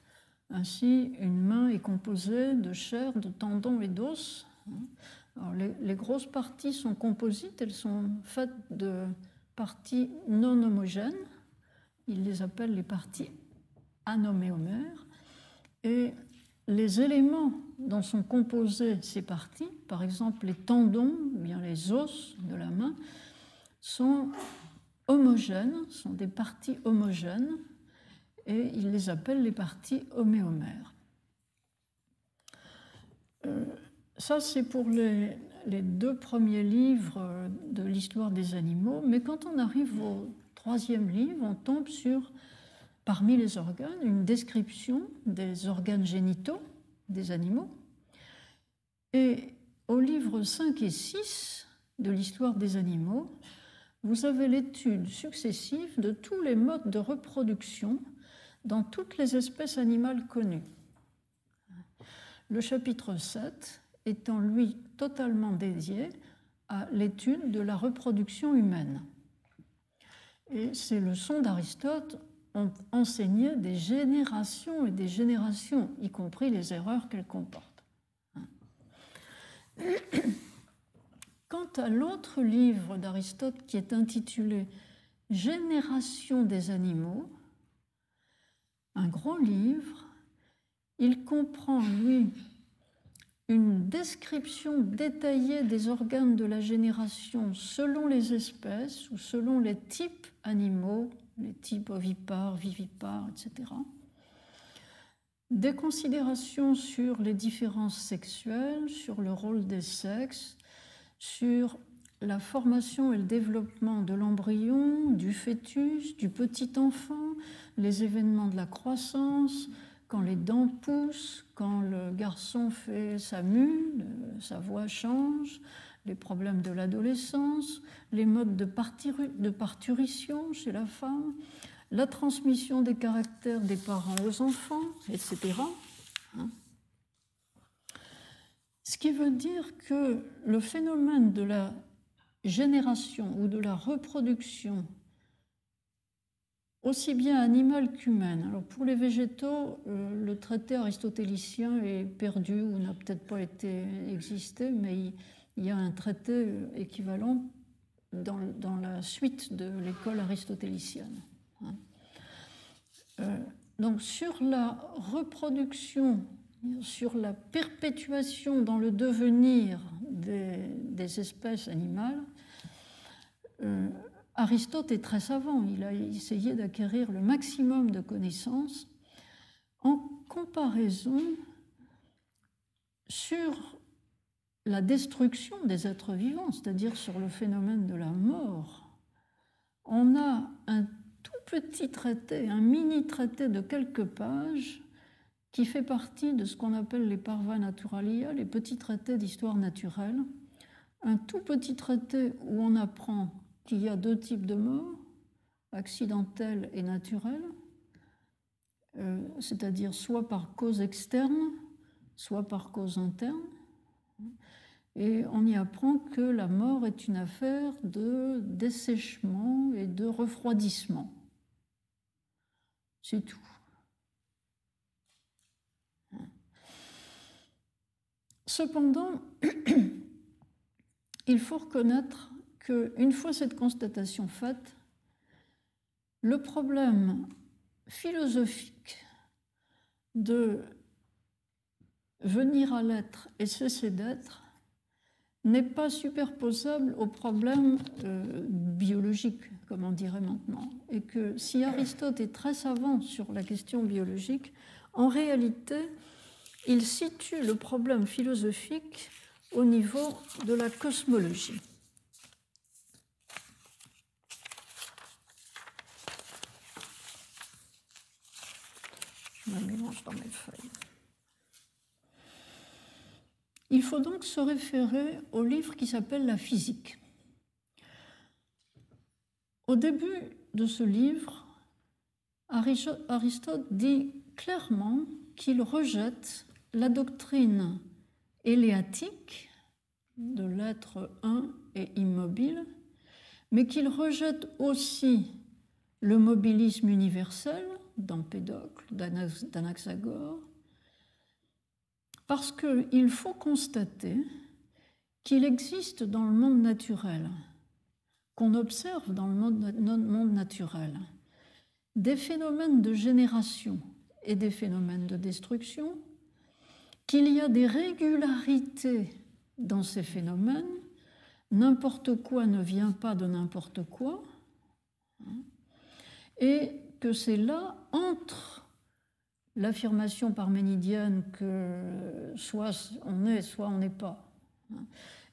Speaker 1: Ainsi, une main est composée de chair, de tendons et d'os. Hein. Les, grosses parties sont composites, elles sont faites de parties non homogènes. Il les appelle les parties anoméomères. Et les éléments dont sont composées ces parties, par exemple les tendons bien les os de la main, sont homogènes, sont des parties homogènes, et il les appelle les parties homéomères. Euh, ça, c'est pour les, deux premiers livres de l'histoire des animaux, mais quand on arrive au troisième livre, on tombe sur, parmi les organes, une description des organes génitaux des animaux. Et au livre 5 et 6 de l'histoire des animaux, vous avez l'étude successive de tous les modes de reproduction dans toutes les espèces animales connues. Le chapitre 7 étant lui totalement dédié à l'étude de la reproduction humaine. Et ces leçons d'Aristote ont enseigné des générations et des générations, y compris les erreurs qu'elles comportent. Quant à l'autre livre d'Aristote qui est intitulé Génération des animaux, un gros livre, il comprend, lui, une description détaillée des organes de la génération selon les espèces ou selon les types animaux, les types ovipares, vivipares, etc. Des considérations sur les différences sexuelles, sur le rôle des sexes, sur la formation et le développement de l'embryon, du fœtus, du petit enfant, les événements de la croissance, quand les dents poussent, quand le garçon fait sa mue, sa voix change, les problèmes de l'adolescence, les modes de, de parturition chez la femme, la transmission des caractères des parents aux enfants, etc. Hein. Ce qui veut dire que le phénomène de la génération ou de la reproduction aussi bien animal qu'humaine. Alors pour les végétaux, euh, le traité aristotélicien est perdu ou n'a peut-être pas été existé, mais il, y a un traité euh, équivalent dans, la suite de l'école aristotélicienne. Hein. Euh, donc sur la reproduction, sur la perpétuation dans le devenir des espèces animales, Aristote est très savant, il a essayé d'acquérir le maximum de connaissances en comparaison sur la destruction des êtres vivants, c'est-à-dire sur le phénomène de la mort. On a un tout petit traité, un mini traité de quelques pages qui fait partie de ce qu'on appelle les parva naturalia, les petits traités d'histoire naturelle. Un tout petit traité où on apprend qu'il y a deux types de morts, accidentelle et naturelle, euh, c'est-à-dire soit par cause externe, soit par cause interne. Et on y apprend que la mort est une affaire de dessèchement et de refroidissement. C'est tout. Cependant, il faut reconnaître qu'une fois cette constatation faite, le problème philosophique de venir à l'être et cesser d'être n'est pas superposable au problème euh, biologique, comme on dirait maintenant. Et que si Aristote est très savant sur la question biologique, en réalité, il situe le problème philosophique au niveau de la cosmologie. Il faut donc se référer au livre qui s'appelle La physique. Au début de ce livre, Aristote dit clairement qu'il rejette la doctrine éléatique de l'être un et immobile, mais qu'il rejette aussi le mobilisme universel d'Empédocle, d'Anaxagore, parce qu'il faut constater qu'il existe dans le monde naturel, qu'on observe dans le monde naturel, des phénomènes de génération et des phénomènes de destruction, qu'il y a des régularités dans ces phénomènes, n'importe quoi ne vient pas de n'importe quoi, hein, et c'est là, entre l'affirmation parménidienne que soit on est, soit on n'est pas,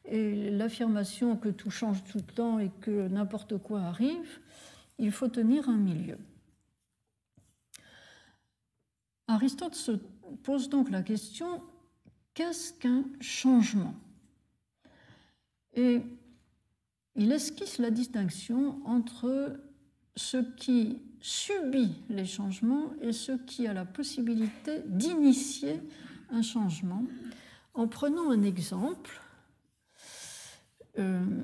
Speaker 1: et l'affirmation que tout change tout le temps et que n'importe quoi arrive, il faut tenir un milieu. Aristote se pose donc la question, qu'est-ce qu'un changement? Et il esquisse la distinction entre ce qui subit les changements et ce qui a la possibilité d'initier un changement en prenant un exemple. Euh,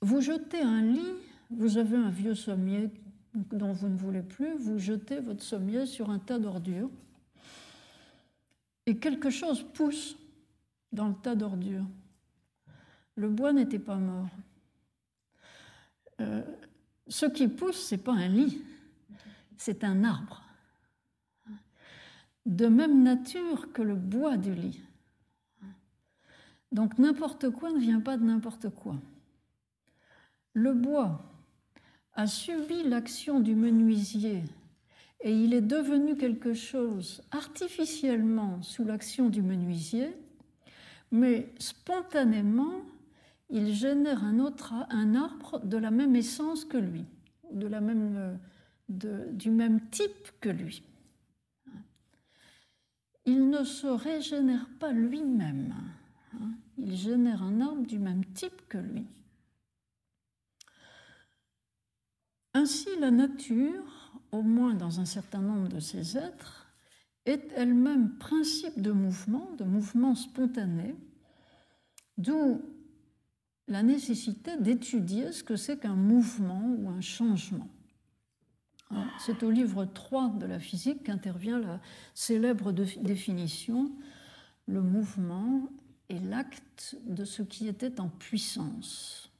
Speaker 1: vous jetez un lit, vous avez un vieux sommier dont vous ne voulez plus, vous jetez votre sommier sur un tas d'ordures et quelque chose pousse dans le tas d'ordures. Le bois n'était pas mort. Euh, ce qui pousse, ce n'est pas un lit, c'est un arbre. De même nature que le bois du lit. Donc n'importe quoi ne vient pas de n'importe quoi. Le bois a subi l'action du menuisier et il est devenu quelque chose artificiellement sous l'action du menuisier, mais spontanément, il génère un, autre, arbre de la même essence que lui, de, du même type que lui. Il ne se régénère pas lui-même. Hein. Il génère un arbre du même type que lui. Ainsi, la nature, au moins dans un certain nombre de ses êtres, est elle-même principe de mouvement, de mouvement spontané, d'où la nécessité d'étudier ce que c'est qu'un mouvement ou un changement. C'est au livre 3 de la physique qu'intervient la célèbre définition le mouvement est l'acte de ce qui était en puissance.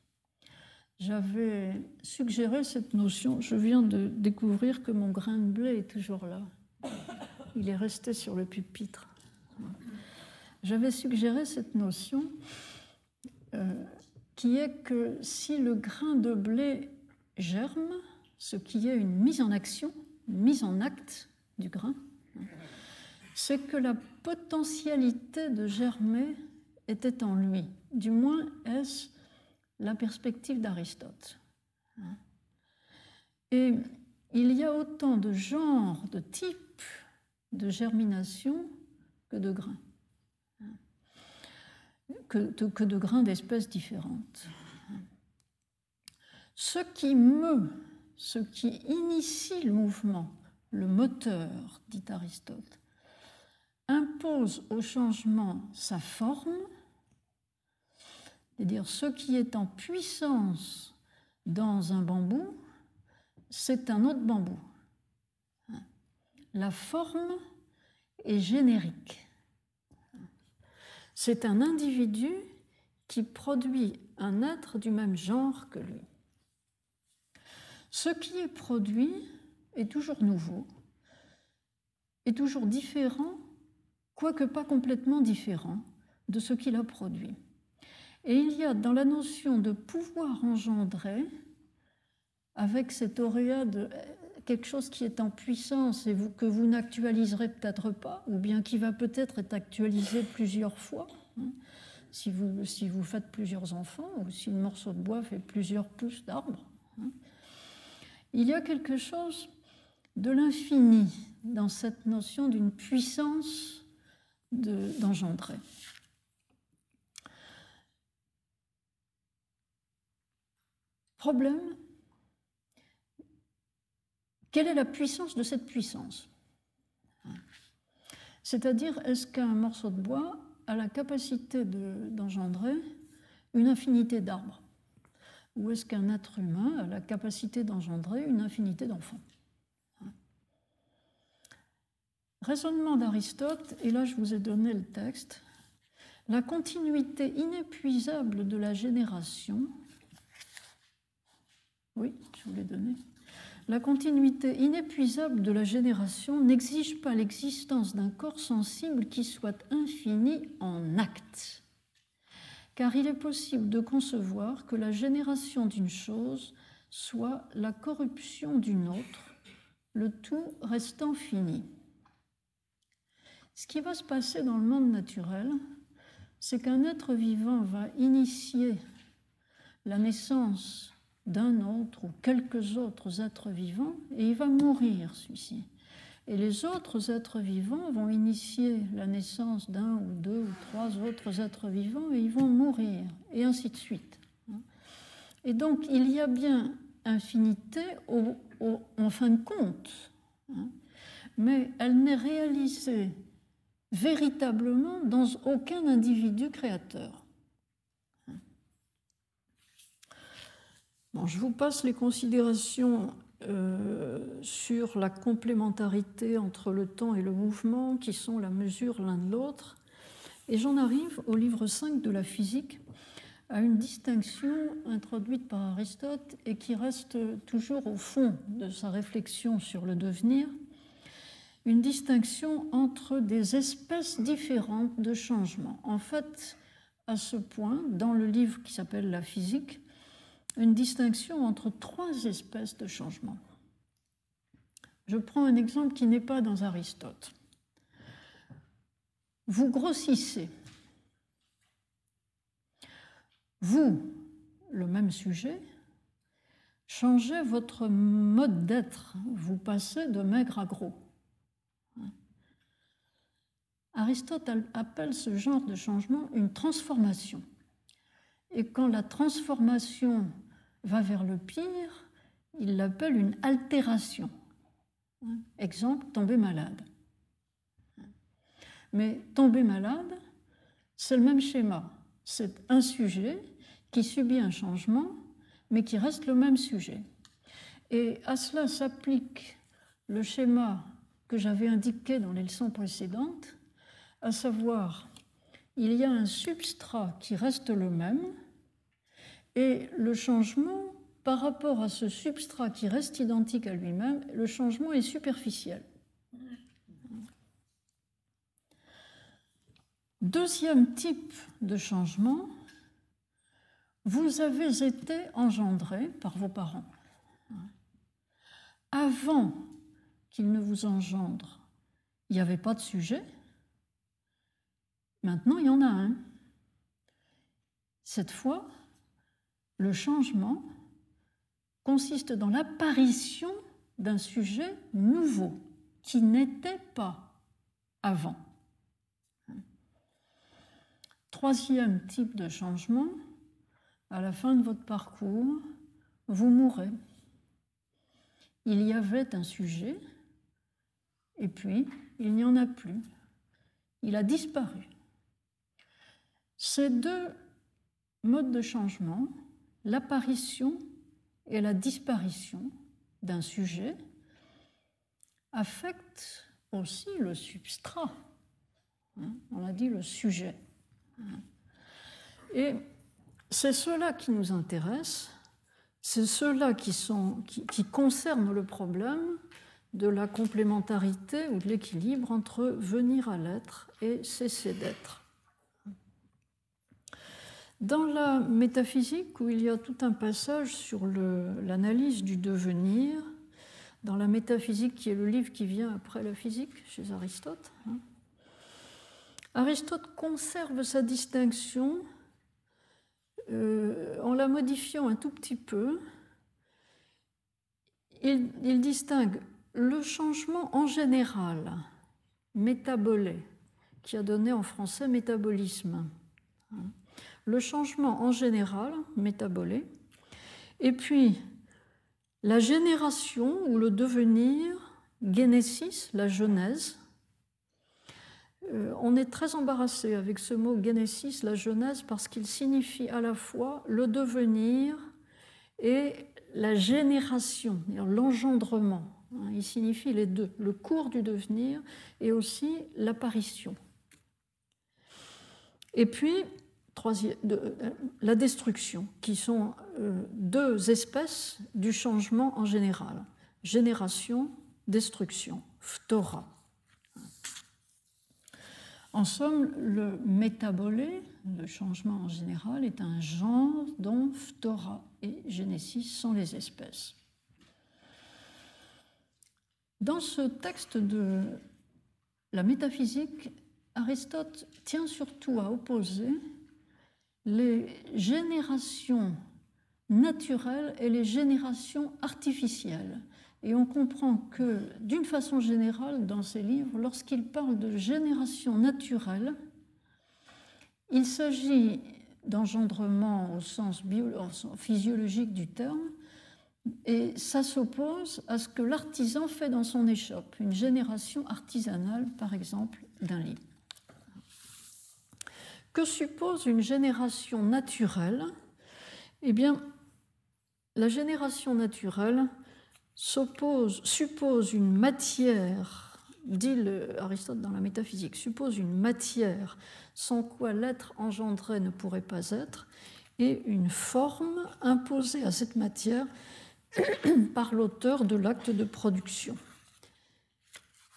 Speaker 1: J'avais suggéré cette notion, je viens de découvrir que mon grain de blé est toujours là. Il est resté sur le pupitre. J'avais suggéré cette notion euh, qui est que si le grain de blé germe, ce qui est une mise en action, une mise en acte du grain, c'est que la potentialité de germer était en lui. Du moins, est-ce la perspective d'Aristote. Et il y a autant de genres, de types de germination que de grains, que, de grains d'espèces différentes. Ce qui meut, ce qui initie le mouvement, le moteur, dit Aristote, impose au changement sa forme, c'est-à-dire ce qui est en puissance dans un bambou, c'est un autre bambou. La forme est générique. C'est un individu qui produit un être du même genre que lui. Ce qui est produit est toujours nouveau, est toujours différent, quoique pas complètement différent, de ce qu'il a produit. Et il y a dans la notion de pouvoir engendrer, avec cette auréade, quelque chose qui est en puissance et que vous n'actualiserez peut-être pas, ou bien qui va peut-être être actualisé plusieurs fois, hein, si, vous, faites plusieurs enfants, ou si le morceau de bois fait plusieurs pousses d'arbre. Hein. Il y a quelque chose de l'infini dans cette notion d'une puissance d'engendrer. Problème, quelle est la puissance de cette puissance C'est-à-dire, est-ce qu'un morceau de bois a la capacité d'engendrer une infinité d'arbres Ou est-ce qu'un être humain a la capacité d'engendrer une infinité d'enfants Raisonnement d'Aristote, et là je vous ai donné le texte, la continuité inépuisable de la génération oui, je vous l'ai donné. La continuité inépuisable de la génération n'exige pas l'existence d'un corps sensible qui soit infini en acte, car il est possible de concevoir que la génération d'une chose soit la corruption d'une autre, le tout restant fini. Ce qui va se passer dans le monde naturel, c'est qu'un être vivant va initier la naissance d'un autre ou quelques autres êtres vivants et il va mourir, celui-ci. Et les autres êtres vivants vont initier la naissance d'un ou deux ou trois autres êtres vivants et ils vont mourir, et ainsi de suite. Et donc il y a bien infinité en fin de compte, hein, mais elle n'est réalisée véritablement dans aucun individu créateur. Je vous passe les considérations euh, sur la complémentarité entre le temps et le mouvement, qui sont la mesure l'un de l'autre. Et j'en arrive au livre 5 de la physique, à une distinction introduite par Aristote et qui reste toujours au fond de sa réflexion sur le devenir, une distinction entre des espèces différentes de changements. En fait, à ce point, dans le livre qui s'appelle La physique, une distinction entre trois espèces de changements. Je prends un exemple qui n'est pas dans Aristote. Vous grossissez. Vous, le même sujet, changez votre mode d'être. Vous passez de maigre à gros. Aristote appelle ce genre de changement une transformation. Et quand la transformation va vers le pire, il l'appelle une altération. Exemple, tomber malade. Mais tomber malade, c'est le même schéma. C'est un sujet qui subit un changement, mais qui reste le même sujet. Et à cela s'applique le schéma que j'avais indiqué dans les leçons précédentes, à savoir, il y a un substrat qui reste le même, et le changement, par rapport à ce substrat qui reste identique à lui-même, le changement est superficiel. Deuxième type de changement, vous avez été engendré par vos parents. Avant qu'ils ne vous engendrent, il n'y avait pas de sujet. Maintenant, il y en a un. Cette fois, le changement consiste dans l'apparition d'un sujet nouveau qui n'était pas avant. Troisième type de changement, à la fin de votre parcours, vous mourrez. Il y avait un sujet, et puis il n'y en a plus. Il a disparu. Ces deux modes de changement l'apparition et la disparition d'un sujet affectent aussi le substrat. Hein, on a dit le sujet. Et c'est cela qui nous intéresse, c'est cela qui, qui concerne le problème de la complémentarité ou de l'équilibre entre venir à l'être et cesser d'être. Dans la métaphysique, où il y a tout un passage sur l'analyse du devenir, dans la métaphysique qui est le livre qui vient après la physique chez Aristote, hein, Aristote conserve sa distinction euh, en la modifiant un tout petit peu. Il, distingue le changement en général, métabolé, qui a donné en français métabolisme. Hein, le changement en général, métabolé, et puis la génération ou le devenir, génésis, la genèse. Euh, on est très embarrassé avec ce mot génésis, la genèse, parce qu'il signifie à la fois le devenir et la génération, l'engendrement. Hein, il signifie les deux, le cours du devenir et aussi l'apparition. Et puis, la destruction, qui sont euh, deux espèces du changement en général. Génération, destruction, phtora. En somme, le métabolé, le changement en général, est un genre dont phtora et génésis sont les espèces. Dans ce texte de la métaphysique, Aristote tient surtout à opposer les générations naturelles et les générations artificielles. Et on comprend que, d'une façon générale, dans ces livres, lorsqu'il parle de génération naturelle, il s'agit d'engendrement au sens, physiologique du terme, et ça s'oppose à ce que l'artisan fait dans son échoppe, une génération artisanale, par exemple, d'un lit. Que suppose une génération naturelle? Eh bien, la génération naturelle suppose une matière, dit Aristote dans la métaphysique, suppose une matière sans quoi l'être engendré ne pourrait pas être, et une forme imposée à cette matière par l'auteur de l'acte de production.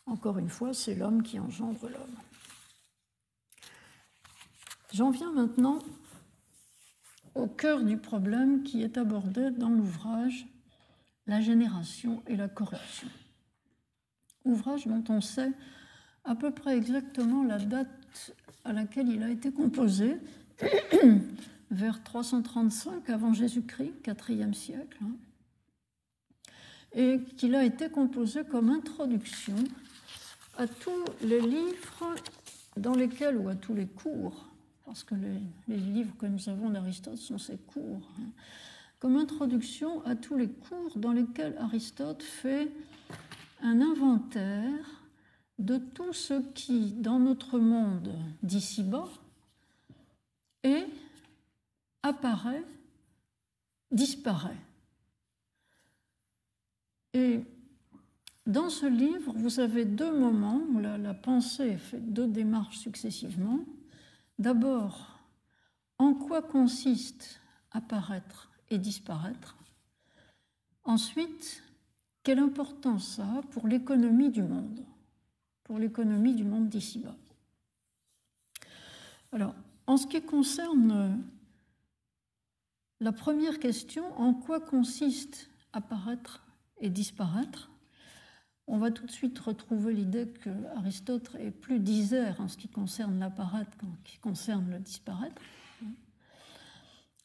Speaker 1: Encore une fois, c'est l'homme qui engendre l'homme. J'en viens maintenant au cœur du problème qui est abordé dans l'ouvrage La génération et la corruption. Ouvrage dont on sait à peu près exactement la date à laquelle il a été composé, vers 335 avant Jésus-Christ, 4e siècle, hein, et qu'il a été composé comme introduction à tous les livres dans lesquels, ou à tous les cours, parce que les, livres que nous avons d'Aristote sont ses cours, hein, comme introduction à tous les cours dans lesquels Aristote fait un inventaire de tout ce qui, dans notre monde d'ici-bas, est, apparaît, disparaît. Et dans ce livre, vous avez deux moments où la, la pensée fait deux démarches successivement. D'abord, en quoi consiste apparaître et disparaître? Ensuite, quelle importance ça a pour l'économie du monde pour l'économie du monde d'ici-bas. Alors, en ce qui concerne euh, la première question, en quoi consiste apparaître et disparaître? On va tout de suite retrouver l'idée que Aristote est plus disert en ce qui concerne l'apparaître qu'en ce qui concerne le disparaître.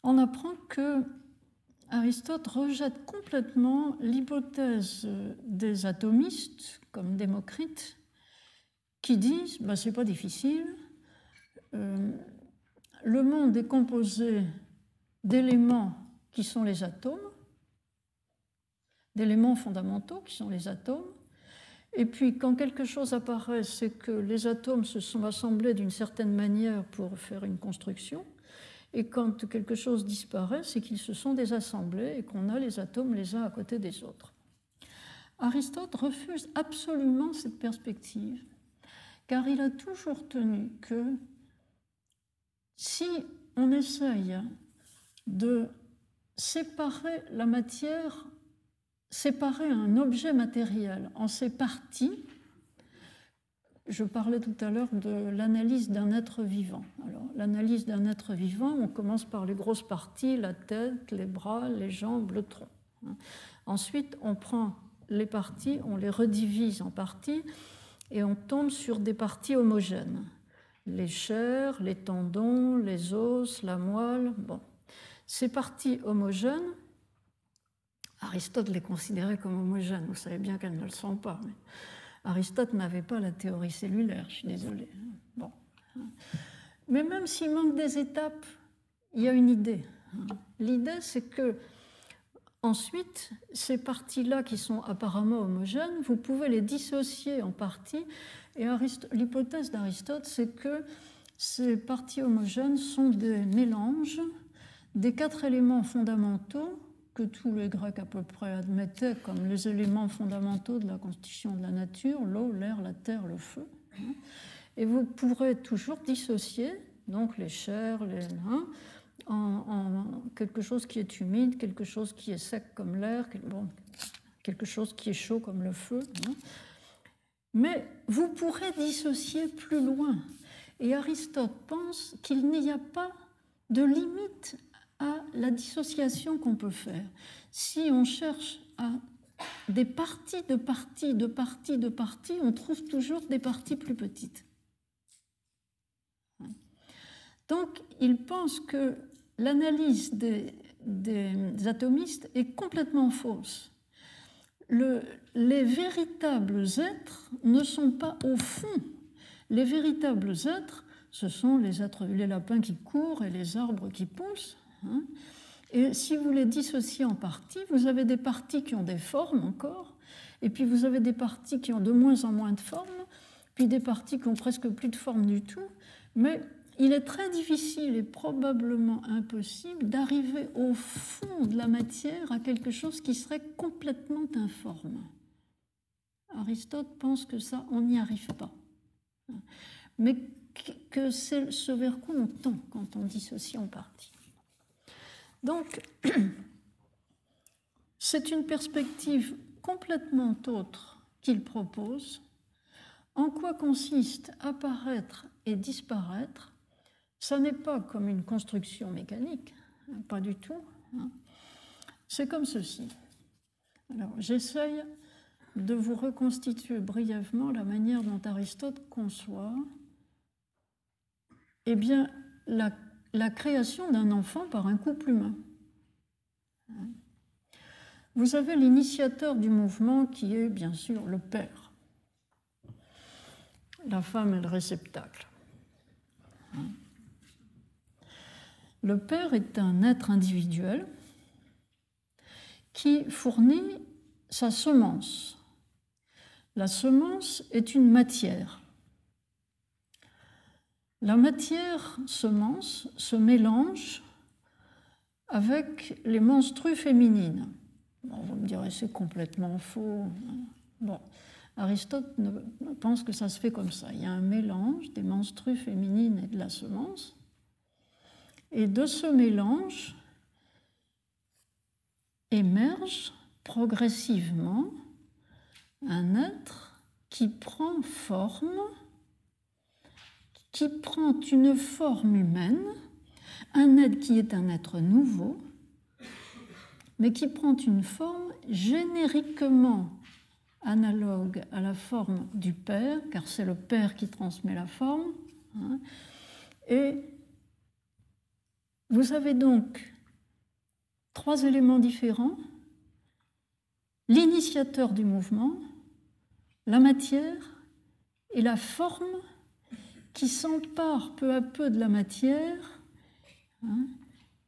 Speaker 1: On apprend que Aristote rejette complètement l'hypothèse des atomistes, comme Démocrite, qui disent bah, c'est pas difficile, euh, le monde est composé d'éléments qui sont les atomes, d'éléments fondamentaux qui sont les atomes, et puis quand quelque chose apparaît, c'est que les atomes se sont assemblés d'une certaine manière pour faire une construction, et quand quelque chose disparaît, c'est qu'ils se sont désassemblés et qu'on a les atomes les uns à côté des autres. Aristote refuse absolument cette perspective car il a toujours tenu que si on essaye de séparer la matière, séparer un objet matériel en ses parties, je parlais tout à l'heure de l'analyse d'un être vivant. Alors, l'analyse d'un être vivant, on commence par les grosses parties, la tête, les bras, les jambes, le tronc. Ensuite, on prend les parties, on les redivise en parties, et on tombe sur des parties homogènes. Les chairs, les tendons, les os, la moelle. Bon. Ces parties homogènes, Aristote les considérait comme homogènes. Vous savez bien qu'elles ne le sont pas. Aristote n'avait pas la théorie cellulaire, je suis désolée. Bon. Mais même s'il manque des étapes, il y a une idée. L'idée, c'est que Ensuite, ces parties-là qui sont apparemment homogènes, vous pouvez les dissocier en parties. Et l'hypothèse d'Aristote, c'est que ces parties homogènes sont des mélanges des quatre éléments fondamentaux tous les Grecs à peu près admettaient comme les éléments fondamentaux de la constitution de la nature, l'eau, l'air, la terre, le feu. Et vous pourrez toujours dissocier donc les chairs, les hein, en, quelque chose qui est humide, quelque chose qui est sec comme l'air, quelque chose qui est chaud comme le feu. Hein. Mais vous pourrez dissocier plus loin. Et Aristote pense qu'il n'y a pas de limite à la dissociation qu'on peut faire. Si on cherche à des parties de parties, de parties, de parties, on trouve toujours des parties plus petites. Donc, il pense que l'analyse des atomistes est complètement fausse. Le, les véritables êtres ne sont pas au fond. Les véritables êtres, ce sont les êtres, les lapins qui courent et les arbres qui poussent. Hein. Et si vous les dissociez en parties, vous avez des parties qui ont des formes encore, et puis vous avez des parties qui ont de moins en moins de formes, puis des parties qui ont presque plus de forme du tout. Mais il est très difficile et probablement impossible d'arriver au fond de la matière à quelque chose qui serait complètement informe. Aristote pense que ça, on n'y arrive pas. Mais que c'est ce vers quoi on tend quand on dissocie en partie. Donc, c'est une perspective complètement autre qu'il propose. En quoi consiste apparaître et disparaître? Ça n'est pas comme une construction mécanique, hein, pas du tout. Hein. C'est comme ceci. Alors, j'essaye de vous reconstituer brièvement la manière dont Aristote conçoit eh bien, la la création d'un enfant par un couple humain. Vous avez l'initiateur du mouvement qui est bien sûr le père. La femme est le réceptacle. Le père est un être individuel qui fournit sa semence. La semence est une matière la matière semence se mélange avec les menstrues féminines. vous me direz, c'est complètement faux. Bon, Aristote pense que ça se fait comme ça. Il y a un mélange des menstrues féminines et de la semence. Et de ce mélange émerge progressivement un être qui prend forme qui prend une forme humaine, un être qui est un être nouveau, mais qui prend une forme génériquement analogue à la forme du Père, car c'est le Père qui transmet la forme. Hein. et vous avez donc trois éléments différents. L'initiateur du mouvement, la matière et la forme qui s'empare peu à peu de la matière hein,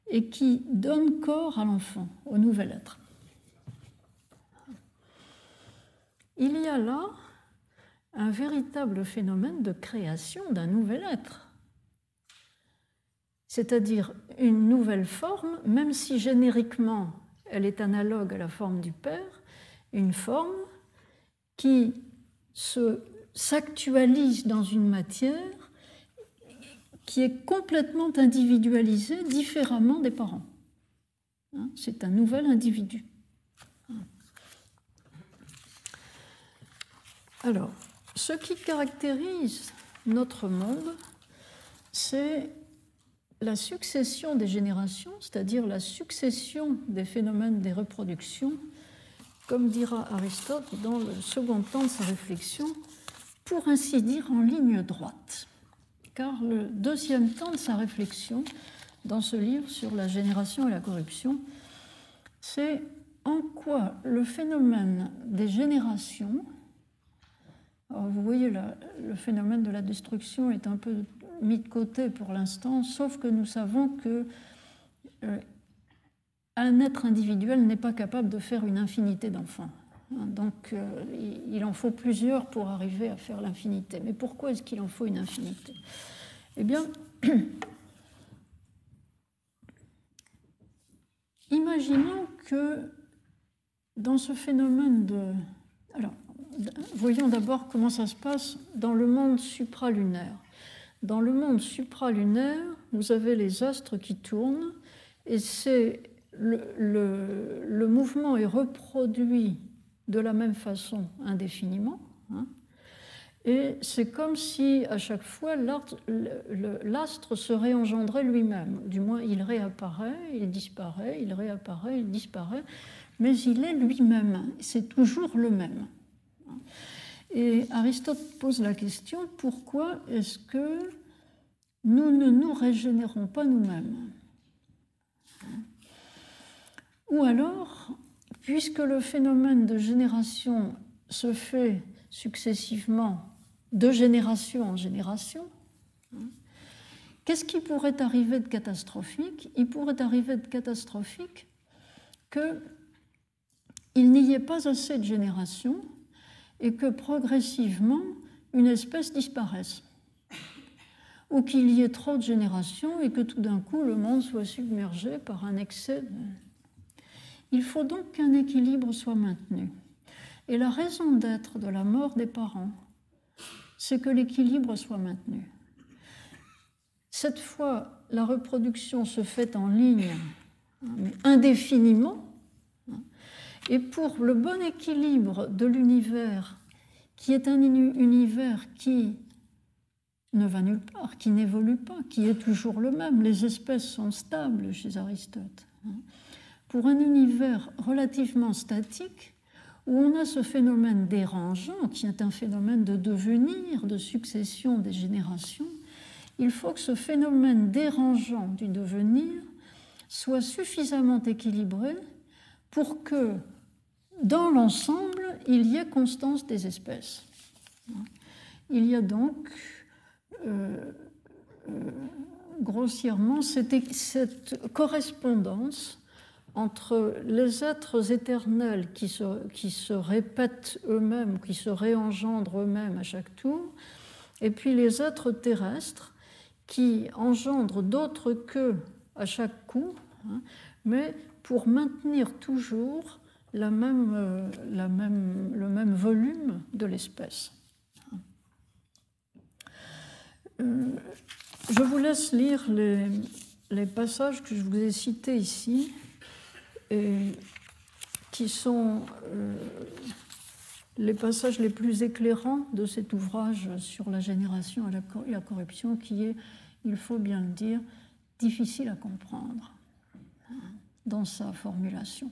Speaker 1: et qui donne corps à l'enfant, au nouvel être. Il y a là un véritable phénomène de création d'un nouvel être, c'est-à-dire une nouvelle forme, même si génériquement elle est analogue à la forme du Père, une forme qui se s'actualise dans une matière qui est complètement individualisée différemment des parents. Hein, c'est un nouvel individu. Alors, ce qui caractérise notre monde, c'est la succession des générations, c'est-à-dire la succession des phénomènes des reproductions, comme dira Aristote dans le second temps de sa réflexion, pour ainsi dire, en ligne droite. Car le deuxième temps de sa réflexion dans ce livre sur la génération et la corruption, c'est en quoi le phénomène des générations, vous voyez, le phénomène de la destruction est un peu mis de côté pour l'instant, sauf que nous savons que euh, un être individuel n'est pas capable de faire une infinité d'enfants. Donc euh, il en faut plusieurs pour arriver à faire l'infinité. Mais pourquoi est-ce qu'il en faut une infinité? Eh bien, imaginons que dans ce phénomène de... Alors, voyons d'abord comment ça se passe dans le monde supralunaire. Dans le monde supralunaire, vous avez les astres qui tournent et c'est le, le, mouvement est reproduit de la même façon indéfiniment. Hein. et c'est comme si à chaque fois l'astre se réengendrait lui-même. Du moins, il réapparaît, il disparaît, il réapparaît, il disparaît, mais il est lui-même. C'est toujours le même. Et Aristote pose la question pourquoi est-ce que nous ne nous régénérons pas nous-mêmes? Ou alors, puisque le phénomène de génération se fait successivement de génération en génération, qu'est-ce qui pourrait arriver de catastrophique? Il pourrait arriver de catastrophique qu'il n'y ait pas assez de générations et que progressivement une espèce disparaisse. Ou qu'il y ait trop de générations et que tout d'un coup le monde soit submergé par un excès. Il faut donc qu'un équilibre soit maintenu. Et la raison d'être de la mort des parents, c'est que l'équilibre soit maintenu. Cette fois, la reproduction se fait en ligne, mais indéfiniment, et pour le bon équilibre de l'univers, qui est un univers qui ne va nulle part, qui n'évolue pas, qui est toujours le même, les espèces sont stables chez Aristote. Pour un univers relativement statique, où on a ce phénomène dérangeant, qui est un phénomène de devenir, de succession des générations, il faut que ce phénomène dérangeant du devenir soit suffisamment équilibré pour que dans l'ensemble, il y ait constance des espèces. Il y a donc euh, euh, grossièrement cette, cette, correspondance entre les êtres éternels qui se, qui se répètent eux-mêmes, qui se réengendrent eux-mêmes à chaque tour, et puis les êtres terrestres qui engendrent d'autres qu'eux à chaque coup, hein, mais pour maintenir toujours euh, même, le même volume de l'espèce. Euh, je vous laisse lire les, passages que je vous ai cités ici, et qui sont euh, les passages les plus éclairants de cet ouvrage sur la génération et la, la corruption, qui est, il faut bien le dire, difficile à comprendre hein, dans sa formulation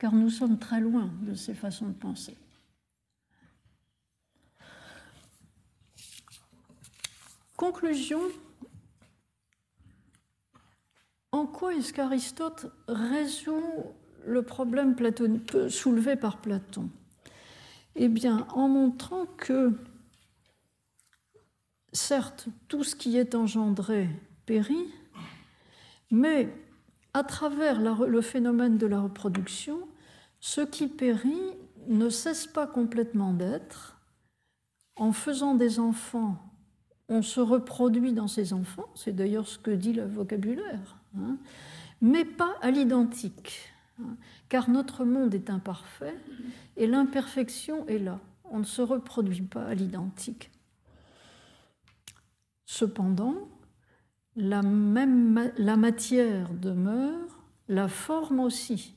Speaker 1: car nous sommes très loin de ces façons de penser. Conclusion. En quoi est-ce qu'Aristote résout le problème soulevé par Platon? Eh bien, en montrant que, certes, tout ce qui est engendré périt, mais à travers le phénomène de la reproduction, ce qui périt ne cesse pas complètement d'être. En faisant des enfants, on se reproduit dans ces enfants, c'est d'ailleurs ce que dit le vocabulaire, hein, mais pas à l'identique, hein, car notre monde est imparfait et l'imperfection est là. On ne se reproduit pas à l'identique. Cependant, la, même, la matière demeure, la forme aussi.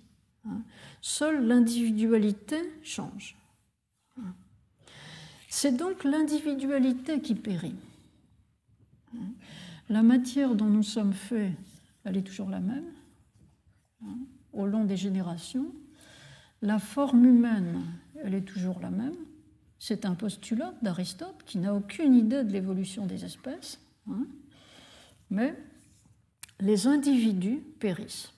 Speaker 1: Hein. Seule l'individualité change. C'est donc l'individualité qui périt. La matière dont nous sommes faits, elle est toujours la même au long des générations. La forme humaine, elle est toujours la même. C'est un postulat d'Aristote qui n'a aucune idée de l'évolution des espèces mais les individus périssent.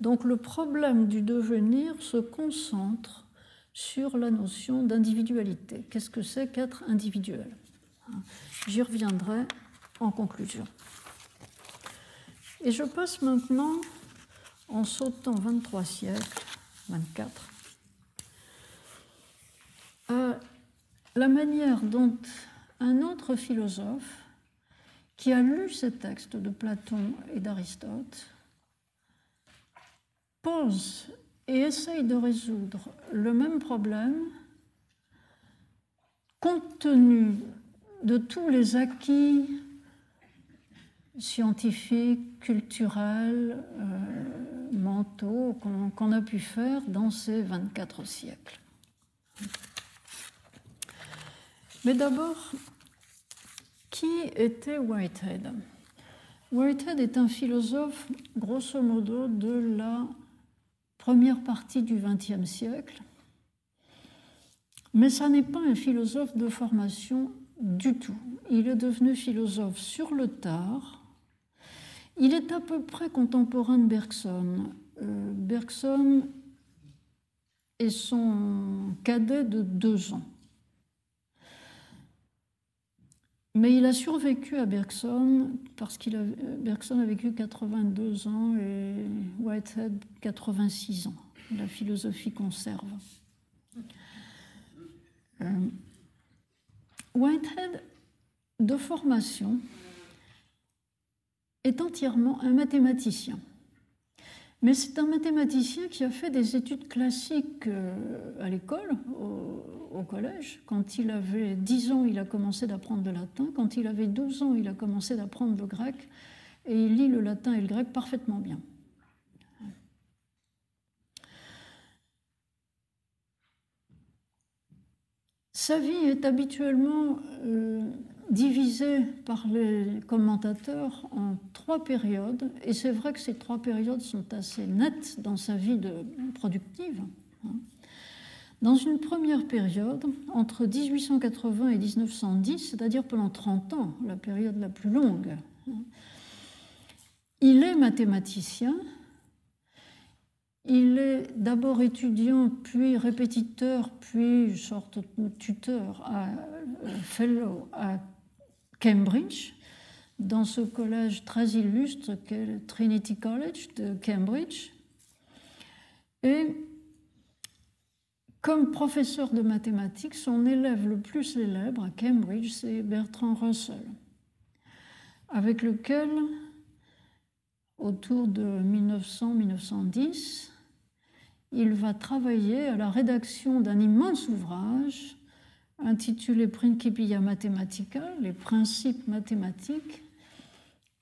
Speaker 1: Donc le problème du devenir se concentre sur la notion d'individualité. Qu'est-ce que c'est qu'être individuel J'y reviendrai en conclusion. Et je passe maintenant, en sautant 23 siècles, 24, à la manière dont un autre philosophe qui a lu ces textes de Platon et d'Aristote pose et essaye de résoudre le même problème compte tenu de tous les acquis scientifiques, culturels, euh, mentaux qu'on a pu faire dans ces 24 siècles. Mais d'abord, qui était Whitehead? Whitehead est un philosophe, grosso modo, de la première partie du XXe siècle, mais ça n'est pas un philosophe de formation du tout. Il est devenu philosophe sur le tard. Il est à peu près contemporain de Bergson euh, Bergson est son cadet de deux ans. Mais il a survécu à Bergson parce que Bergson a vécu 82 ans et Whitehead 86 ans. La philosophie conserve. Euh, Whitehead, de formation, est entièrement un mathématicien. Mais c'est un mathématicien qui a fait des études classiques euh, à l'école, au, collège. Quand il avait 10 ans, il a commencé d'apprendre le latin. Quand il avait 12 ans, il a commencé d'apprendre le grec. Et il lit le latin et le grec parfaitement bien. Sa vie est habituellement euh, divisé par les commentateurs en trois périodes, et c'est vrai que ces trois périodes sont assez nettes dans sa vie productive. Hein. Dans une première période, entre 1880 et 1910, c'est-à-dire pendant 30 ans, la période la plus longue, hein, il est mathématicien, il est d'abord étudiant, puis répétiteur, puis sorte de tuteur à euh, fellow à Cambridge, dans ce collège très illustre qu'est le Trinity College de Cambridge. Et comme professeur de mathématiques, son élève le plus célèbre à Cambridge, c'est Bertrand Russell, avec lequel, autour de 1900-1910, il va travailler à la rédaction d'un immense ouvrage intitulé Principia Mathematica, les principes mathématiques.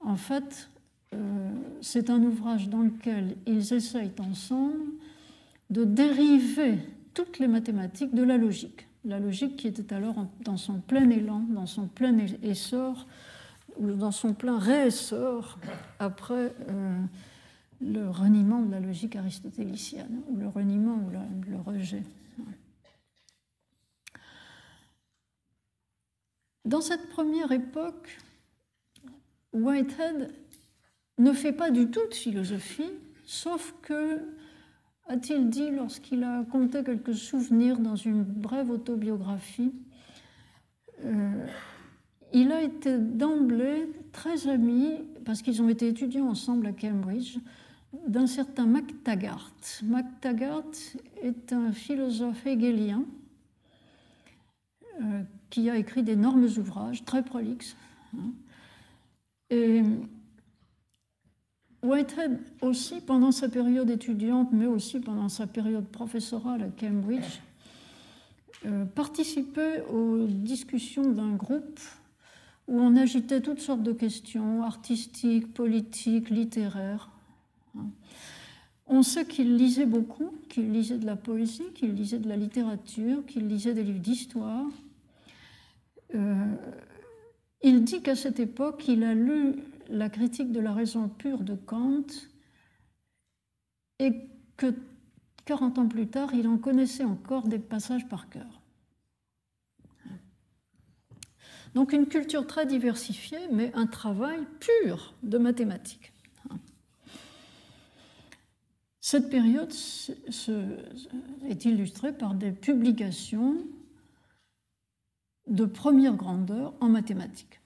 Speaker 1: En fait, euh, c'est un ouvrage dans lequel ils essayent ensemble de dériver toutes les mathématiques de la logique. La logique qui était alors dans son plein élan, dans son plein essor, ou dans son plein réessor après euh, le reniement de la logique aristotélicienne, ou le reniement ou le rejet. Dans cette première époque, Whitehead ne fait pas du tout de philosophie, sauf que, a-t-il dit lorsqu'il a compté quelques souvenirs dans une brève autobiographie, euh, il a été d'emblée très ami, parce qu'ils ont été étudiants ensemble à Cambridge, d'un certain MacTaggart. MacTaggart est un philosophe hegelien euh, qui a écrit d'énormes ouvrages très prolixes. Hein. Et Whitehead aussi, pendant sa période étudiante, mais aussi pendant sa période professorale à Cambridge, euh, participait aux discussions d'un groupe où on agitait toutes sortes de questions artistiques, politiques, littéraires. Hein. On sait qu'il lisait beaucoup, qu'il lisait de la poésie, qu'il lisait de la littérature, qu'il lisait des livres d'histoire, il dit qu'à cette époque, il a lu la critique de la raison pure de Kant et que 40 ans plus tard, il en connaissait encore des passages par cœur. Donc une culture très diversifiée, mais un travail pur de mathématiques. Cette période est illustrée par des publications de première grandeur en mathématiques.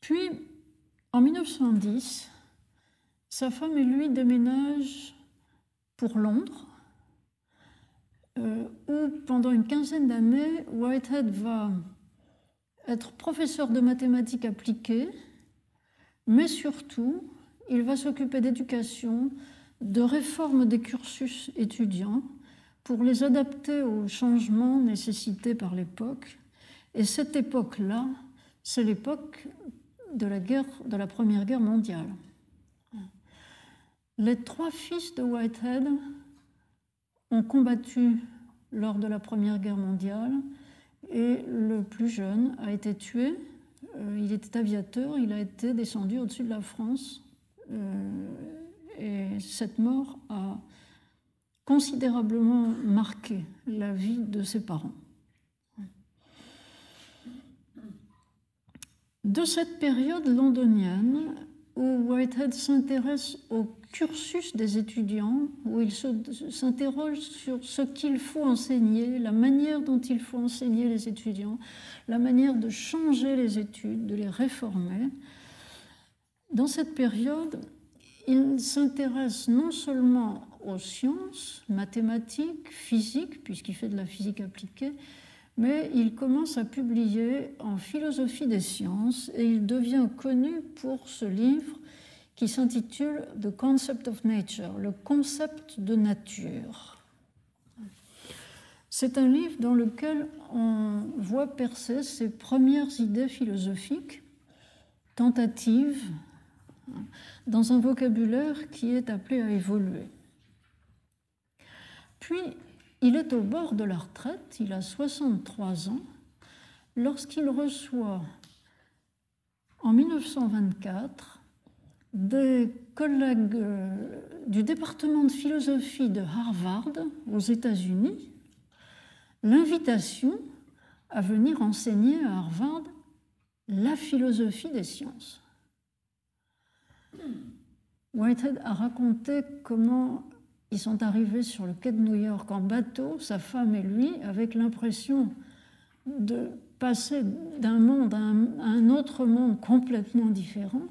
Speaker 1: Puis, en 1910, sa femme et lui déménagent pour Londres, euh, où pendant une quinzaine d'années, Whitehead va être professeur de mathématiques appliquées, mais surtout, il va s'occuper d'éducation, de réforme des cursus étudiants, pour les adapter aux changements nécessités par l'époque. Et cette époque-là, c'est l'époque de la, guerre, de la Première Guerre mondiale. Les trois fils de Whitehead ont combattu lors de la Première Guerre mondiale et le plus jeune a été tué. Euh, il était aviateur, il a été descendu au-dessus de la France euh, et cette mort a considérablement marqué la vie de ses parents. De cette période londonienne où Whitehead s'intéresse au cursus des étudiants, où il s'interroge sur ce qu'il faut enseigner, la manière dont il faut enseigner les étudiants, la manière de changer les études, de les réformer. Dans cette période, il s'intéresse non seulement aux sciences, mathématiques, physiques, puisqu'il fait de la physique appliquée, mais il commence à publier en philosophie des sciences et il devient connu pour ce livre qui s'intitule The Concept of Nature, le concept de nature. C'est un livre dans lequel on voit percer ses premières idées philosophiques, tentatives, dans un vocabulaire qui est appelé à évoluer. Puis, il est au bord de la retraite, il a 63 ans, lorsqu'il reçoit en 1924 des collègues euh, du département de philosophie de Harvard aux États-Unis l'invitation à venir enseigner à Harvard la philosophie des sciences. Whitehead a raconté comment ils sont arrivés sur le quai de New York en bateau, sa femme et lui, avec l'impression de passer d'un monde à un, autre monde complètement différent.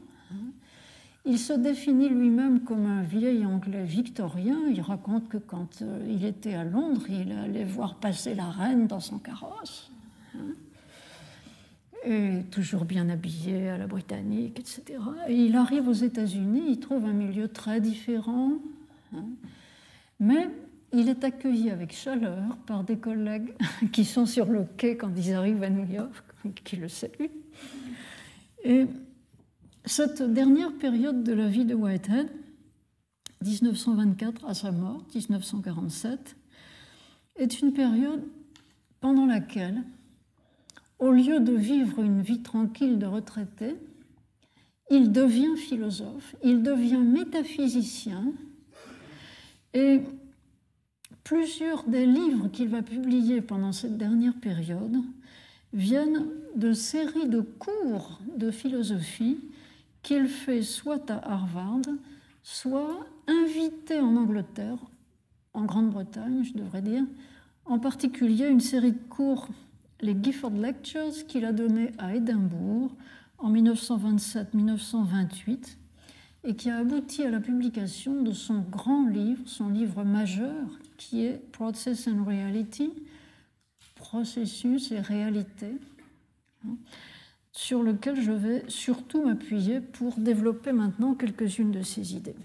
Speaker 1: Il se définit lui-même comme un vieil Anglais victorien. Il raconte que quand euh, il était à Londres, il allait voir passer la reine dans son carrosse et toujours bien habillé à la britannique, etc. Et il arrive aux États-Unis, il trouve un milieu très différent, hein. Mais il est accueilli avec chaleur par des collègues qui sont sur le quai quand ils arrivent à New York, qui le saluent. Et cette dernière période de la vie de Whitehead, 1924 à sa mort, 1947, est une période pendant laquelle au lieu de vivre une vie tranquille de retraité, il devient philosophe, il devient métaphysicien, et plusieurs des livres qu'il va publier pendant cette dernière période viennent de séries de cours de philosophie qu'il fait soit à Harvard, soit invité en Angleterre, en Grande-Bretagne, je devrais dire, en particulier une série de cours les Gifford Lectures qu'il a donné à Édimbourg en 1927-1928 et qui a abouti à la publication de son grand livre, son livre majeur, qui est Process and Reality, processus et réalité, hein, sur lequel je vais surtout m'appuyer pour développer maintenant quelques-unes de ces idées.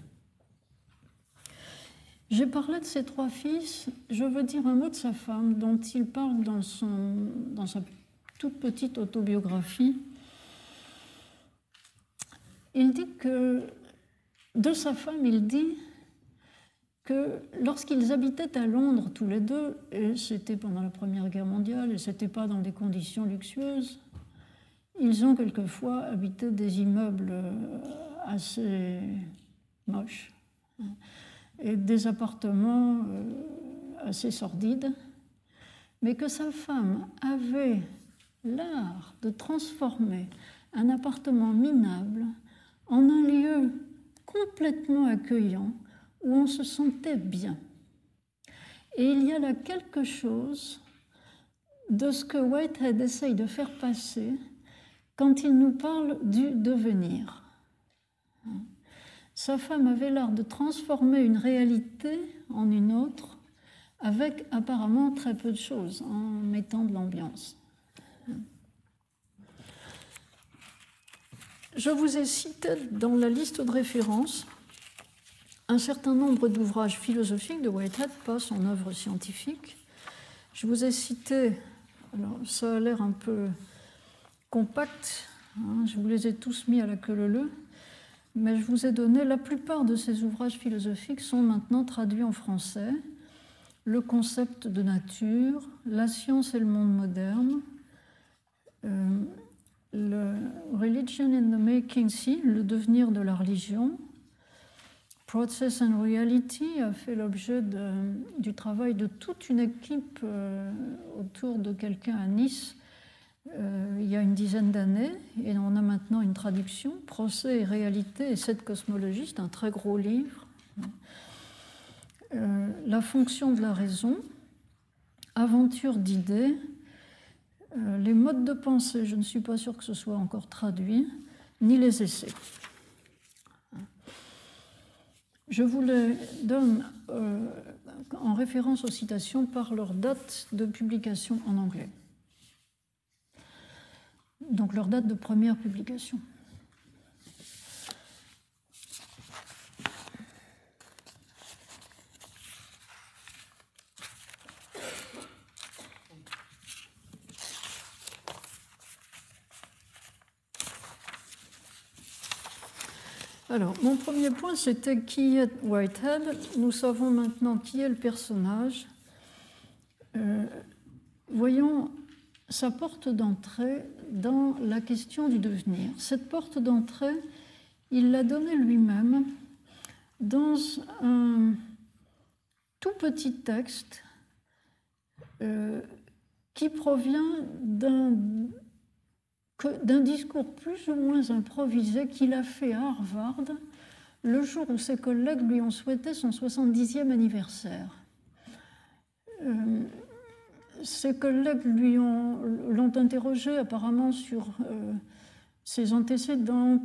Speaker 1: J'ai parlé de ses trois fils, je veux dire un mot de sa femme, dont il parle dans, son, dans sa toute petite autobiographie. Il dit que, de sa femme, il dit que lorsqu'ils habitaient à Londres tous les deux, et c'était pendant la Première Guerre mondiale, et c'était pas dans des conditions luxueuses, ils ont quelquefois habité des immeubles assez moches et des appartements euh, assez sordides, mais que sa femme avait l'art de transformer un appartement minable complètement accueillant où on se sentait bien. Et il y a là quelque chose de ce que Whitehead essaye de faire passer quand il nous parle du devenir. Sa femme avait l'art de transformer une réalité en une autre avec apparemment très peu de choses, en mettant de l'ambiance. Je vous ai cité dans la liste de références un certain nombre d'ouvrages philosophiques de Whitehead, pas son œuvre scientifique. Je vous ai cité, alors ça a l'air un peu compact, hein, je vous les ai tous mis à la queue leu mais je vous ai donné la plupart de ces ouvrages philosophiques sont maintenant traduits en français. Le concept de nature, la science et le monde moderne, euh, le Religion in the Making Si, le devenir de la religion, Process and Reality a fait l'objet du travail de toute une équipe euh, autour de quelqu'un à Nice euh, il y a une dizaine d'années, et on a maintenant une traduction, Procès et réalité et cette cosmologie, c'est un très gros livre. Euh, la fonction de la raison, aventure d'idées, euh, les modes de pensée, je ne suis pas sûr que ce soit encore traduit, ni les essais. Je vous les donne en référence aux citations par leur date de publication en anglais donc leur date de première publication. Alors, mon premier point, c'était qui est Whitehead. Nous savons maintenant qui est le personnage. Euh, voyons sa porte d'entrée dans la question du devenir. Cette porte d'entrée, il l'a donnée lui-même dans un tout petit texte euh, qui provient d'un discours plus ou moins improvisé qu'il a fait à Harvard le jour où ses collègues lui ont souhaité son 70e anniversaire. Euh, ses collègues lui ont, l'ont interrogé apparemment sur euh, ses antécédents,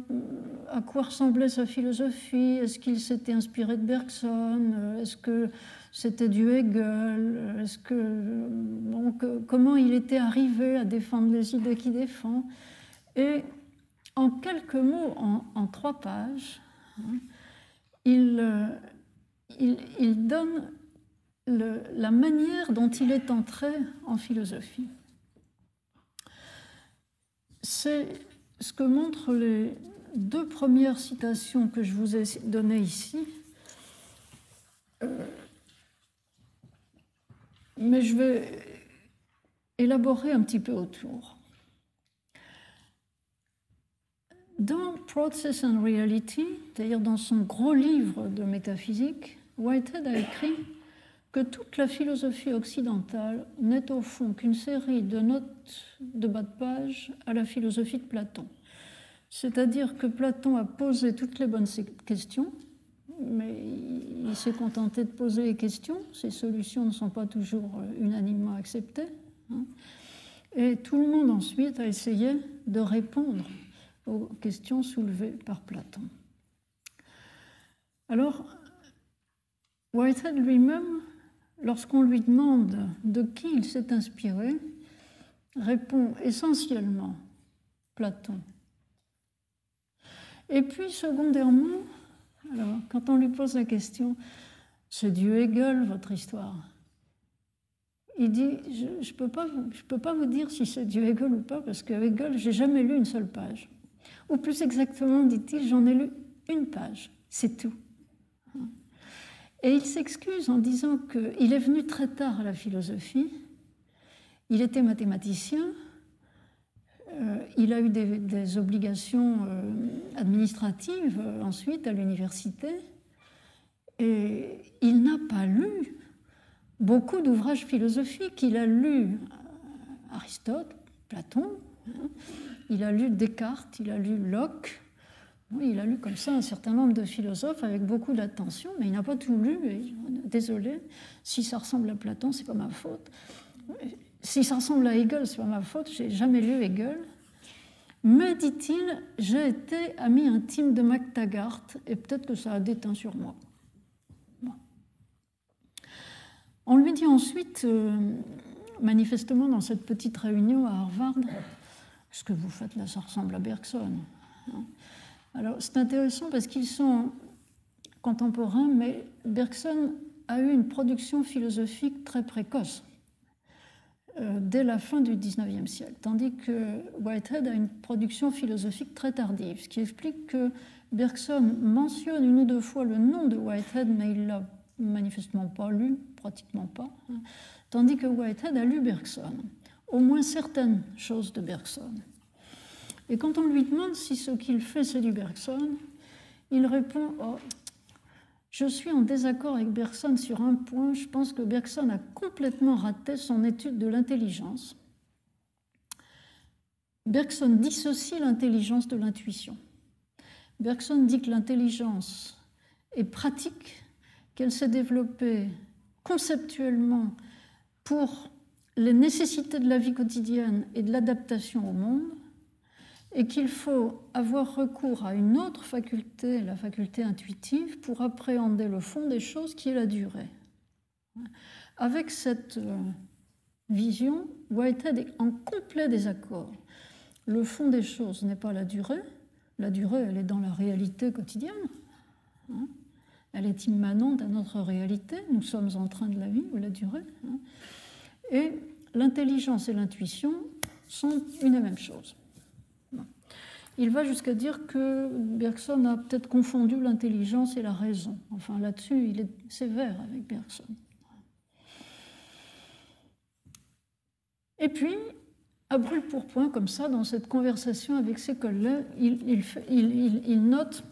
Speaker 1: à quoi ressemblait sa philosophie, est-ce qu'il s'était inspiré de Bergson, euh, est-ce que c'était du Hegel, est-ce que, comment il était arrivé à défendre les idées qu'il défend. Et en quelques mots, en, trois pages, hein, il, euh, il donne la manière dont il est entré en philosophie. C'est ce que montrent les deux premières citations que je vous ai données ici. Euh, mais je vais élaborer un petit peu autour. Dans Process and Reality, c'est-à-dire dans son gros livre de métaphysique, Whitehead a écrit que toute la philosophie occidentale n'est au fond qu'une série de notes de bas de page à la philosophie de Platon. C'est-à-dire que Platon a posé toutes les bonnes questions, mais il s'est contenté de poser les questions. Ses solutions ne sont pas toujours unanimement acceptées. Hein. Et tout le monde ensuite a essayé de répondre aux questions soulevées par Platon. Alors, Whitehead lui-même lorsqu'on lui demande de qui il s'est inspiré, répond essentiellement Platon. Et puis, secondairement, alors, quand on lui pose la question, c'est du Hegel, votre histoire. Il dit, je ne je peux, pas, peux pas vous dire si c'est du Hegel ou pas, parce que Hegel, j'ai jamais lu une seule page. Ou plus exactement, dit-il, j'en ai lu une page, c'est tout. Et il s'excuse en disant qu'il est venu très tard à la philosophie, il était mathématicien, euh, il a eu des, obligations euh, administratives euh, ensuite à l'université, et il n'a pas lu beaucoup d'ouvrages philosophiques. Il a lu Aristote, Platon, hein. Il a lu Descartes, il a lu Locke, il a lu comme ça un certain nombre de philosophes avec beaucoup d'attention, mais il n'a pas tout lu. désolé, si ça ressemble à Platon, c'est pas ma faute. Si ça ressemble à Hegel, c'est pas ma faute. J'ai jamais lu Hegel. Mais dit-il, j'ai été ami intime de MacTaggart et peut-être que ça a déteint sur moi. On lui dit ensuite, euh, manifestement dans cette petite réunion à Harvard, ce que vous faites là, ça ressemble à Bergson. Hein. Alors c'est intéressant parce qu'ils sont contemporains, mais Bergson a eu une production philosophique très précoce euh, dès la fin du XIXe siècle, tandis que Whitehead a une production philosophique très tardive, ce qui explique que Bergson mentionne une ou deux fois le nom de Whitehead, mais il l'a manifestement pas lu, pratiquement pas, hein, tandis que Whitehead a lu Bergson, au moins certaines choses de Bergson. Et quand on lui demande si ce qu'il fait c'est du Bergson, il répond oh, Je suis en désaccord avec Bergson sur un point. Je pense que Bergson a complètement raté son étude de l'intelligence. Bergson dissocie l'intelligence de l'intuition. Bergson dit que l'intelligence est pratique, qu'elle s'est développée conceptuellement pour les nécessités de la vie quotidienne et de l'adaptation au monde, et qu'il faut avoir recours à une autre faculté, la faculté intuitive, pour appréhender le fond des choses qui est la durée. Avec cette euh, vision, Whitehead est en complet désaccord. Le fond des choses n'est pas la durée, la durée, elle est dans la réalité quotidienne. Hein. Elle est immanente à notre réalité. Nous sommes en train de la ou la durée. Et l'intelligence et l'intuition sont une et même chose. Il va jusqu'à dire que Bergson a peut-être confondu l'intelligence et la raison. Enfin, là-dessus, il est sévère avec Bergson. Et puis, à brûle pour point, comme ça, dans cette conversation avec ses collègues, il, note,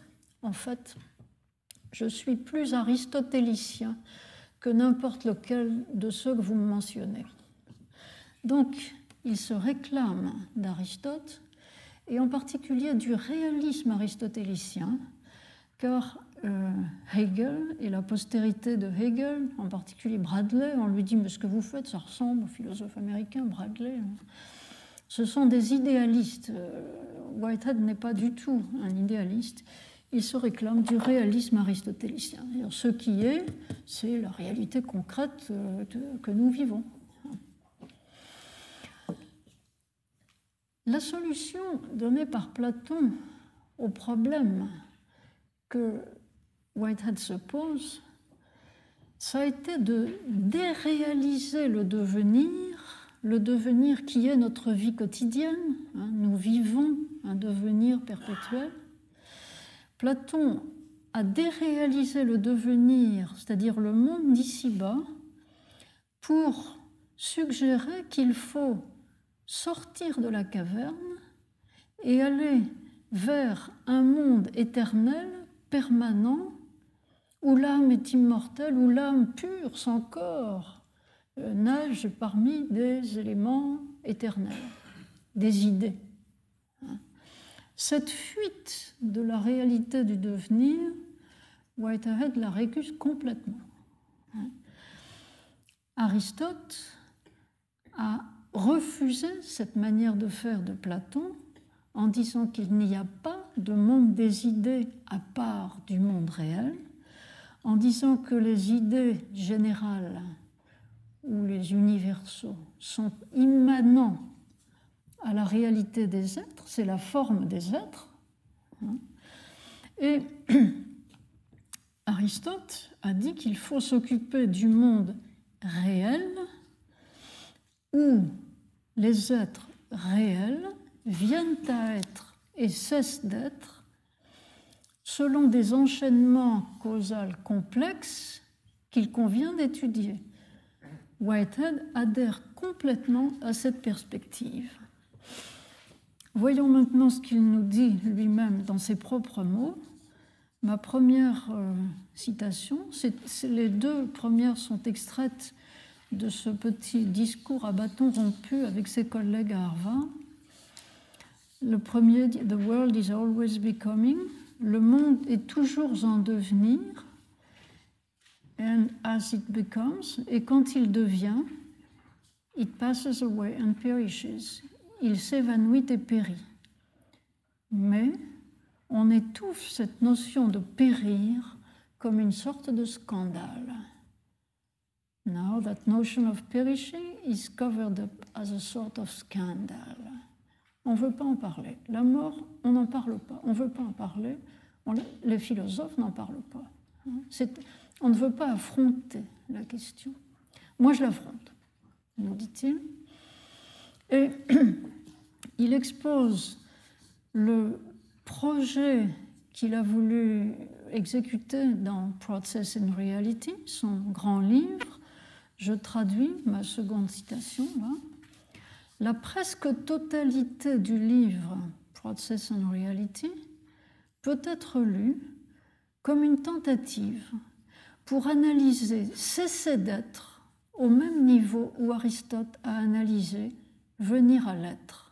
Speaker 1: en fait, je suis plus aristotélicien que n'importe lequel de ceux que vous me mentionnez. Donc, il se réclame d'Aristote, et en particulier du réalisme aristotélicien, car euh, Hegel et la postérité de Hegel, en particulier Bradley, on lui dit Mais ce que vous faites, ça ressemble au philosophe américain Bradley. Ce sont des idéalistes. Euh, Whitehead n'est pas du tout un idéaliste. Il se réclame du réalisme aristotélicien. Ce qui est, c'est la réalité concrète euh, que nous vivons. La solution donnée par Platon au problème que Whitehead se pose, ça a été de déréaliser le devenir, le devenir qui est notre vie quotidienne. Hein, nous vivons un devenir perpétuel. Platon a déréalisé le devenir, c'est-à-dire le monde d'ici-bas, pour suggérer qu'il faut sortir de la caverne et aller vers un monde éternel, permanent, où l'âme est immortelle, où l'âme pure, sans corps, euh, nage parmi des éléments éternels, des idées. Cette fuite de la réalité du devenir, Whitehead la récuse complètement. Aristote a refuser cette manière de faire de Platon en disant qu'il n'y a pas de monde des idées à part du monde réel, en disant que les idées générales ou les universaux sont immanents à la réalité des êtres, c'est la forme des êtres. Hein. Et Aristote a dit qu'il faut s'occuper du monde réel où les êtres réels viennent à être et cessent d'être selon des enchaînements causaux complexes qu'il convient d'étudier. Whitehead adhère complètement à cette perspective. Voyons maintenant ce qu'il nous dit lui-même dans ses propres mots. Ma première euh, citation, les deux premières sont extraites de ce petit discours à bâton rompu avec ses collègues à Harvard. Le premier dit The world is always becoming. Le monde est toujours en devenir. And as it becomes, et quand il devient, it passes away and perishes. Il s'évanouit et périt. Mais on étouffe cette notion de périr comme une sorte de scandale. Now that notion of perishing is covered up as a sort of scandal. On ne veut pas en parler. La mort, on n'en parle pas. On ne veut pas en parler. les philosophes n'en parlent pas. On ne veut pas affronter la question. Moi, je l'affronte, nous dit-il. Et il expose le projet qu'il a voulu exécuter dans Process in Reality, son grand livre, je traduis ma seconde citation La presque totalité du livre Process and Reality peut être lue comme une tentative pour analyser cesser d'être au même niveau où Aristote a analysé venir à l'être.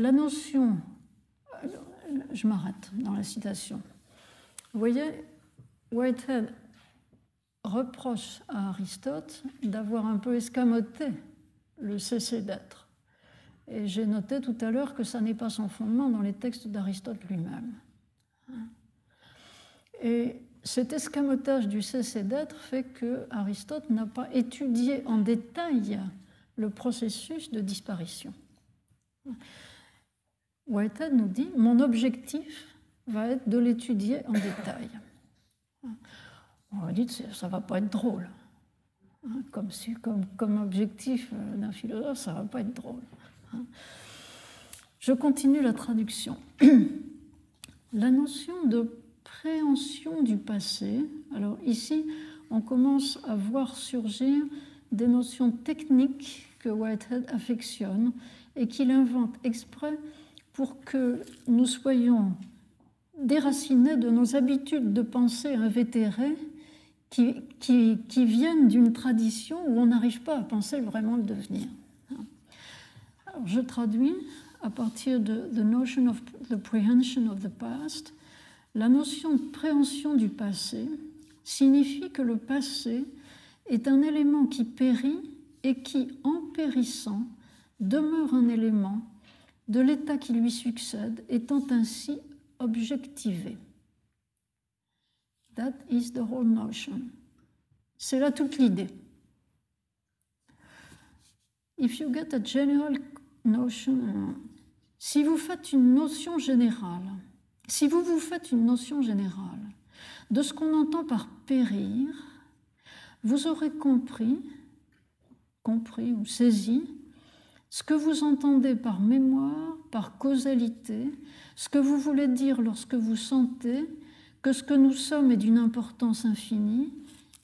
Speaker 1: La notion, je m'arrête dans la citation. Vous voyez, Whitehead reproche à Aristote d'avoir un peu escamoté le cessé d'être. Et j'ai noté tout à l'heure que ça n'est pas son fondement dans les textes d'Aristote lui-même. Et cet escamotage du cessé d'être fait que Aristote n'a pas étudié en détail le processus de disparition. Whitehead nous dit Mon objectif va être de l'étudier en détail. On va dire ça ne va pas être drôle. Comme, comme, objectif d'un philosophe, ça ne va pas être drôle. Je continue la traduction. La notion de préhension du passé, alors ici, on commence à voir surgir des notions techniques que Whitehead affectionne et qu'il invente exprès pour que nous soyons déracinés de nos habitudes de pensée invétérées qui, qui, qui viennent d'une tradition où on n'arrive pas à penser vraiment le devenir. Alors, je traduis à partir de The Notion of the Prehension of the Past. La notion de préhension du passé signifie que le passé est un élément qui périt et qui, en périssant, demeure un élément de l'état qui lui succède, étant ainsi objectivé. That is the whole notion. C'est là toute l'idée. If you get a general notion, si vous faites une notion générale, si vous vous faites une notion générale de ce qu'on entend par périr, vous aurez compris, compris ou saisi ce que vous entendez par mémoire, par causalité, ce que vous voulez dire lorsque vous sentez que ce que nous sommes est d'une importance infinie,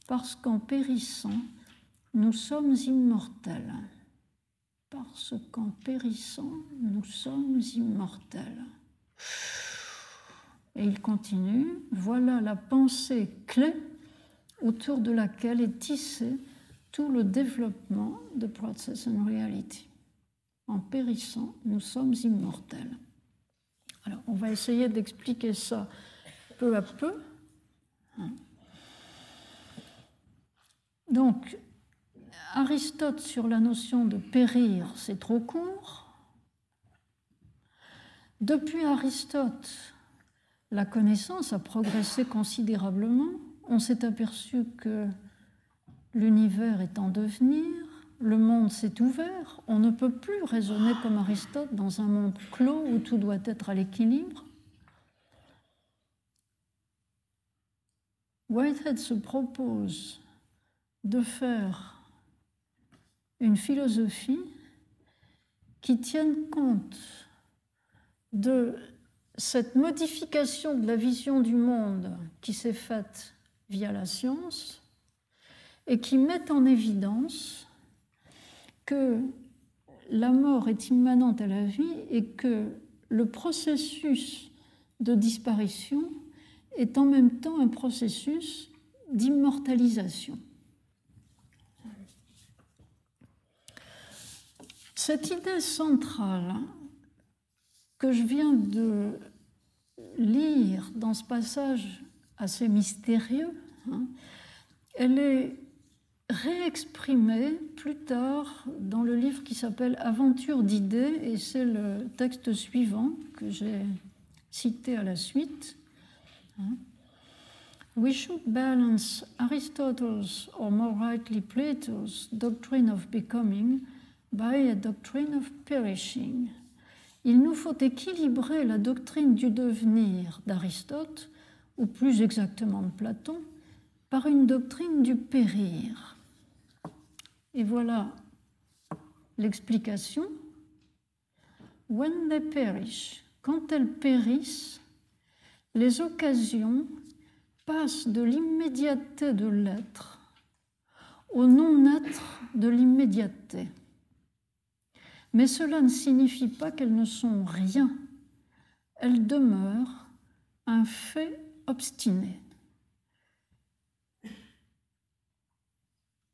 Speaker 1: parce qu'en périssant, nous sommes immortels. Parce qu'en périssant, nous sommes immortels. Et il continue, voilà la pensée clé autour de laquelle est tissé tout le développement de Process and Reality. En périssant, nous sommes immortels. Alors, on va essayer d'expliquer ça peu à peu. Donc, Aristote sur la notion de périr, c'est trop court. Depuis Aristote, la connaissance a progressé considérablement. On s'est aperçu que l'univers est en devenir, le monde s'est ouvert, on ne peut plus raisonner comme Aristote dans un monde clos où tout doit être à l'équilibre. Whitehead se propose de faire une philosophie qui tienne compte de cette modification de la vision du monde qui s'est faite via la science et qui met en évidence que la mort est immanente à la vie et que le processus de disparition est en même temps un processus d'immortalisation. Cette idée centrale que je viens de lire dans ce passage assez mystérieux, hein, elle est réexprimée plus tard dans le livre qui s'appelle Aventure d'idées, et c'est le texte suivant que j'ai cité à la suite. Hein. We should balance Aristotle's, or more rightly Plato's, doctrine of becoming by a doctrine of perishing il nous faut équilibrer la doctrine du devenir d'Aristote, ou plus exactement de Platon, par une doctrine du périr. Et voilà l'explication. When they perish, quand elles périssent, les occasions passent de l'immédiateté de l'être au non-être de l'immédiateté. Mais cela ne signifie pas qu'elles ne sont rien. Elles demeurent un fait obstiné.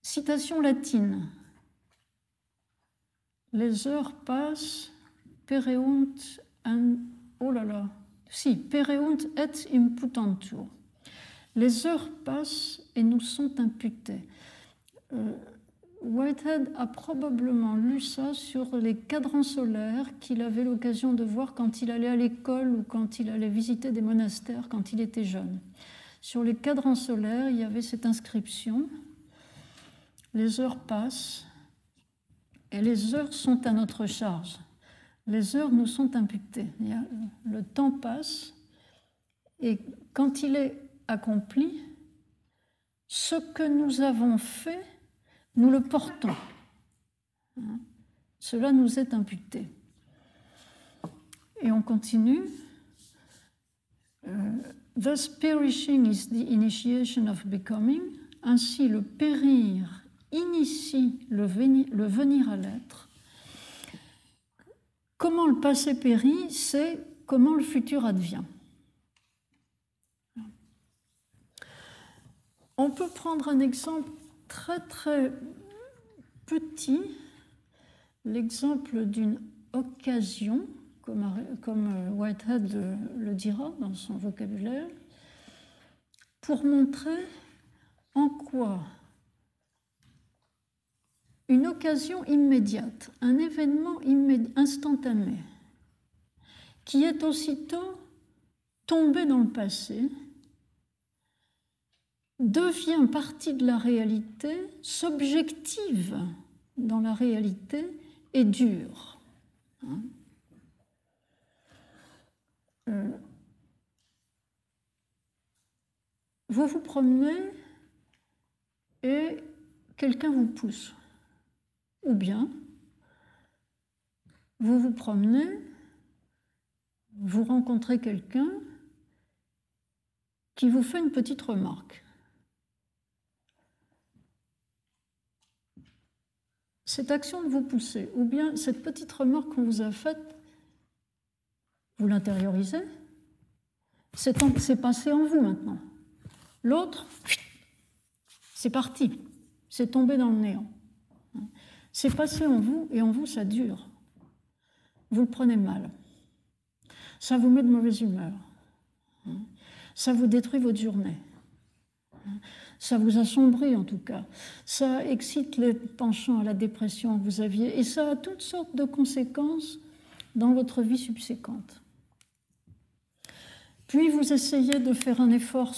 Speaker 1: Citation latine. Les heures passent pereunt oh et imputantur. Les heures passent et nous sont imputées. Euh, Whitehead a probablement lu ça sur les cadrans solaires qu'il avait l'occasion de voir quand il allait à l'école ou quand il allait visiter des monastères quand il était jeune. Sur les cadrans solaires, il y avait cette inscription Les heures passent et les heures sont à notre charge. Les heures nous sont imputées. Le temps passe et quand il est accompli, ce que nous avons fait nous le portons. Cela nous est imputé. Et on continue. Euh, Thus perishing is the initiation of becoming. Ainsi le périr initie le venir, à l'être. Comment le passé périt, c'est comment le futur advient. On peut prendre un exemple très très petit l'exemple d'une occasion, comme, Whitehead le, dira dans son vocabulaire, pour montrer en quoi une occasion immédiate, un événement instantané, qui est aussitôt tombé dans le passé, devient partie de la réalité, s'objective dans la réalité et dure. Hein. Euh, vous vous promenez et quelqu'un vous pousse. Ou bien, vous vous promenez, vous rencontrez quelqu'un qui vous fait une petite remarque. cette action de vous pousser, ou bien cette petite remarque qu'on vous a faite, vous l'intériorisez, c'est passé en vous maintenant. L'autre, c'est parti, c'est tombé dans le néant. C'est passé en vous et en vous, ça dure. Vous le prenez mal. Ça vous met de mauvaise humeur. Ça vous détruit votre journée. Ça vous assombrit en tout cas. Ça excite les penchants à la dépression que vous aviez et ça a toutes sortes de conséquences dans votre vie subséquente. Puis vous essayez de faire un effort,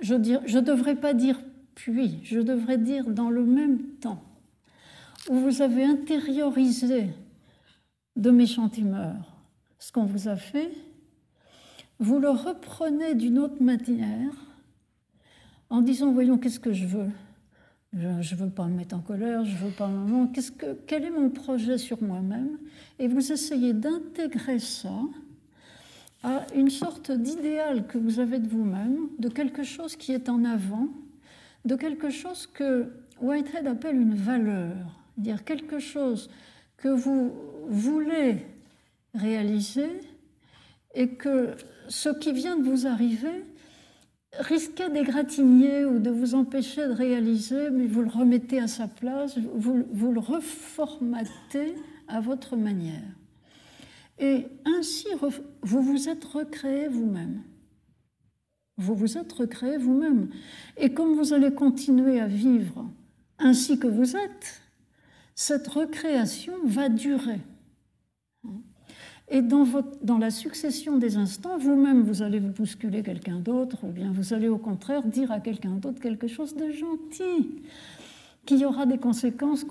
Speaker 1: je ne devrais pas dire puis, je devrais dire dans le même temps, où vous avez intériorisé de méchante humeur ce qu'on vous a fait, vous le reprenez d'une autre manière en disant voyons qu'est-ce que je veux? Je ne veux pas me mettre en colère, je veux pas moment, qu'est-ce que, quel est mon projet sur moi-même? Et vous essayez d'intégrer ça à une sorte d'idéal que vous avez de vous-même, de quelque chose qui est en avant, de quelque chose que Whitehead appelle une valeur, dire quelque chose que vous voulez réaliser et que ce qui vient de vous arriver risquez d'égratigner ou de vous empêcher de réaliser, mais vous le remettez à sa place, vous, vous le reformatez à votre manière. Et ainsi, vous vous êtes recréé vous-même. Vous vous êtes recréé vous-même. Et comme vous allez continuer à vivre ainsi que vous êtes, cette recréation va durer. Et dans, la succession des instants, vous-même, vous allez vous bousculer quelqu'un d'autre, ou bien vous allez au contraire dire à quelqu'un d'autre quelque chose de gentil, qui aura des conséquences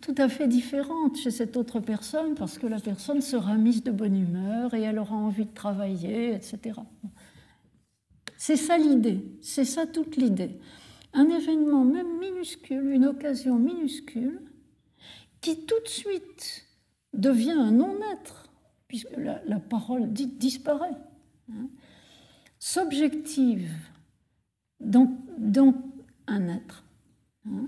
Speaker 1: tout à fait différentes chez cette autre personne, parce que la personne sera mise de bonne humeur et elle aura envie de travailler, etc. C'est ça l'idée, c'est ça toute l'idée. Un événement même minuscule, une occasion minuscule, qui tout de suite devient un non-être puisque la, parole dite disparaît, hein, s'objective dans, un être, hein,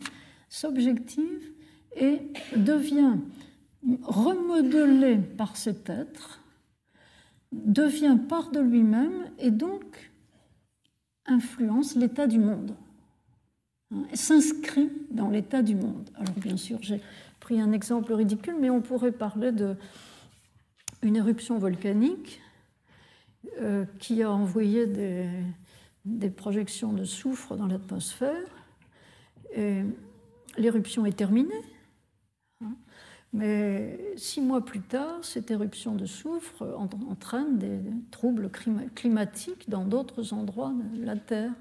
Speaker 1: s'objective et devient remodelé par cet être, devient part de lui-même et donc influence l'état du monde, hein, s'inscrit dans l'état du monde. Alors bien sûr, j'ai un exemple ridicule, mais on pourrait parler de une éruption volcanique euh, qui a envoyé des, projections de soufre dans l'atmosphère. Et l'éruption est terminée. Mais six mois plus tard, cette éruption de soufre entraîne des troubles climatiques dans d'autres endroits de la Terre.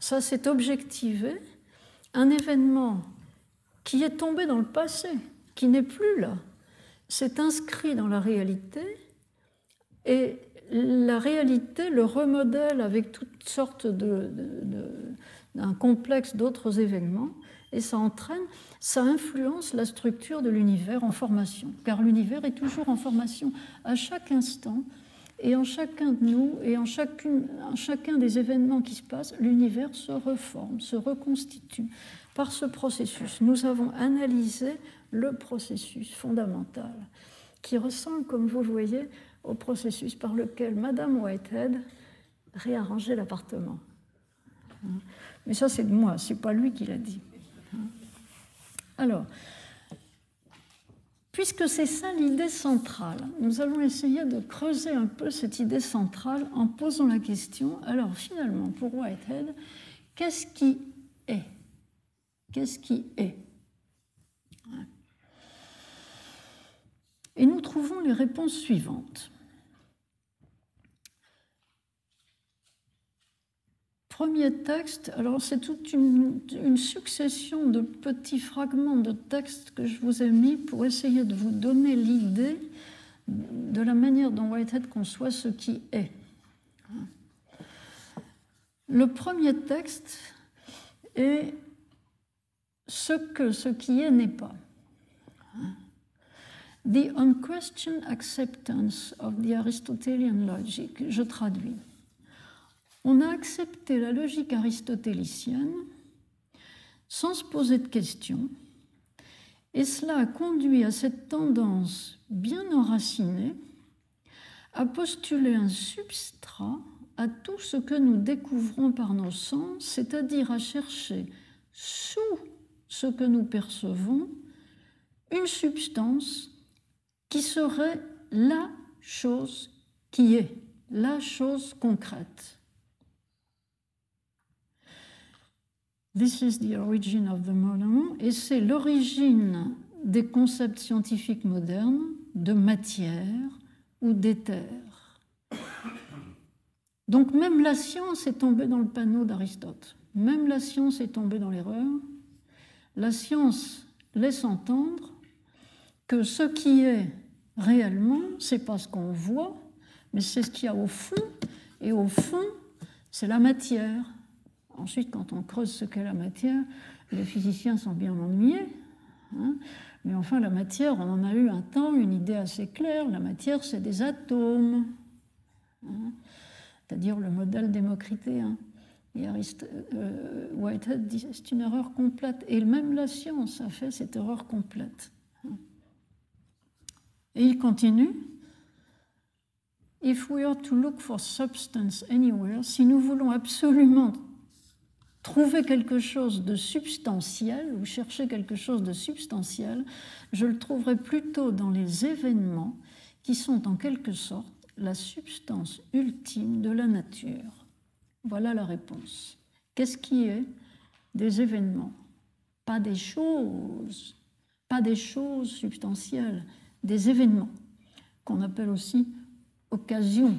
Speaker 1: Ça, c'est objectivé un événement qui est tombé dans le passé, qui n'est plus là, s'est inscrit dans la réalité et la réalité le remodèle avec toutes sortes d'un complexe d'autres événements et ça entraîne, ça influence la structure de l'univers en formation, car l'univers est toujours en formation à chaque instant et en chacun de nous et en chacun des événements qui se passent, l'univers se reforme, se reconstitue. Par ce processus, nous avons analysé le processus fondamental qui ressemble, comme vous voyez, au processus par lequel Madame Whitehead réarrangeait l'appartement. Mais ça, c'est de moi, c'est pas lui qui l'a dit. Alors, Puisque c'est ça l'idée centrale, nous allons essayer de creuser un peu cette idée centrale en posant la question, alors finalement, pour Whitehead, qu'est-ce qui Qu'est-ce qui est Et nous trouvons les réponses suivantes. premier texte, alors c'est toute une, succession de petits fragments de texte que je vous ai mis pour essayer de vous donner l'idée de la manière dont Whitehead conçoit ce qui est. Le premier texte est ce que ce qui est n'est pas. The unquestioned acceptance of the Aristotelian logic, je traduis on a accepté la logique aristotélicienne sans se poser de questions, et cela a conduit à cette tendance bien enracinée à postuler un substrat à tout ce que nous découvrons par nos sens, c'est-à-dire à chercher sous ce que nous percevons une substance qui serait la chose qui est, la chose concrète. This is the origin of the modern, et c'est l'origine des concepts scientifiques modernes de matière ou d'éther. Donc même la science est tombée dans le panneau d'Aristote. Même la science est tombée dans l'erreur. La science laisse entendre que ce qui est réellement, c'est pas ce qu'on voit, mais c'est ce qu'il y a au fond. Et au fond, c'est la matière. Ensuite, quand on creuse ce qu'est la matière, les physiciens sont bien ennuyés. Hein. mais enfin, la matière, on en a eu un temps une idée assez claire. La matière, c'est des atomes. Hein. C'est-à-dire le modèle démocritéen. Et euh, Whitehead dit c'est une erreur complète. Et même la science a fait cette erreur complète. Et il continue. If we are to look for substance anywhere, si nous voulons absolument trouver quelque chose de substantiel ou chercher quelque chose de substantiel, je le trouverai plutôt dans les événements qui sont en quelque sorte la substance ultime de la nature. Voilà la réponse. Qu'est-ce qui est des événements? Pas des choses, pas des choses substantielles, des événements qu'on appelle aussi occasion,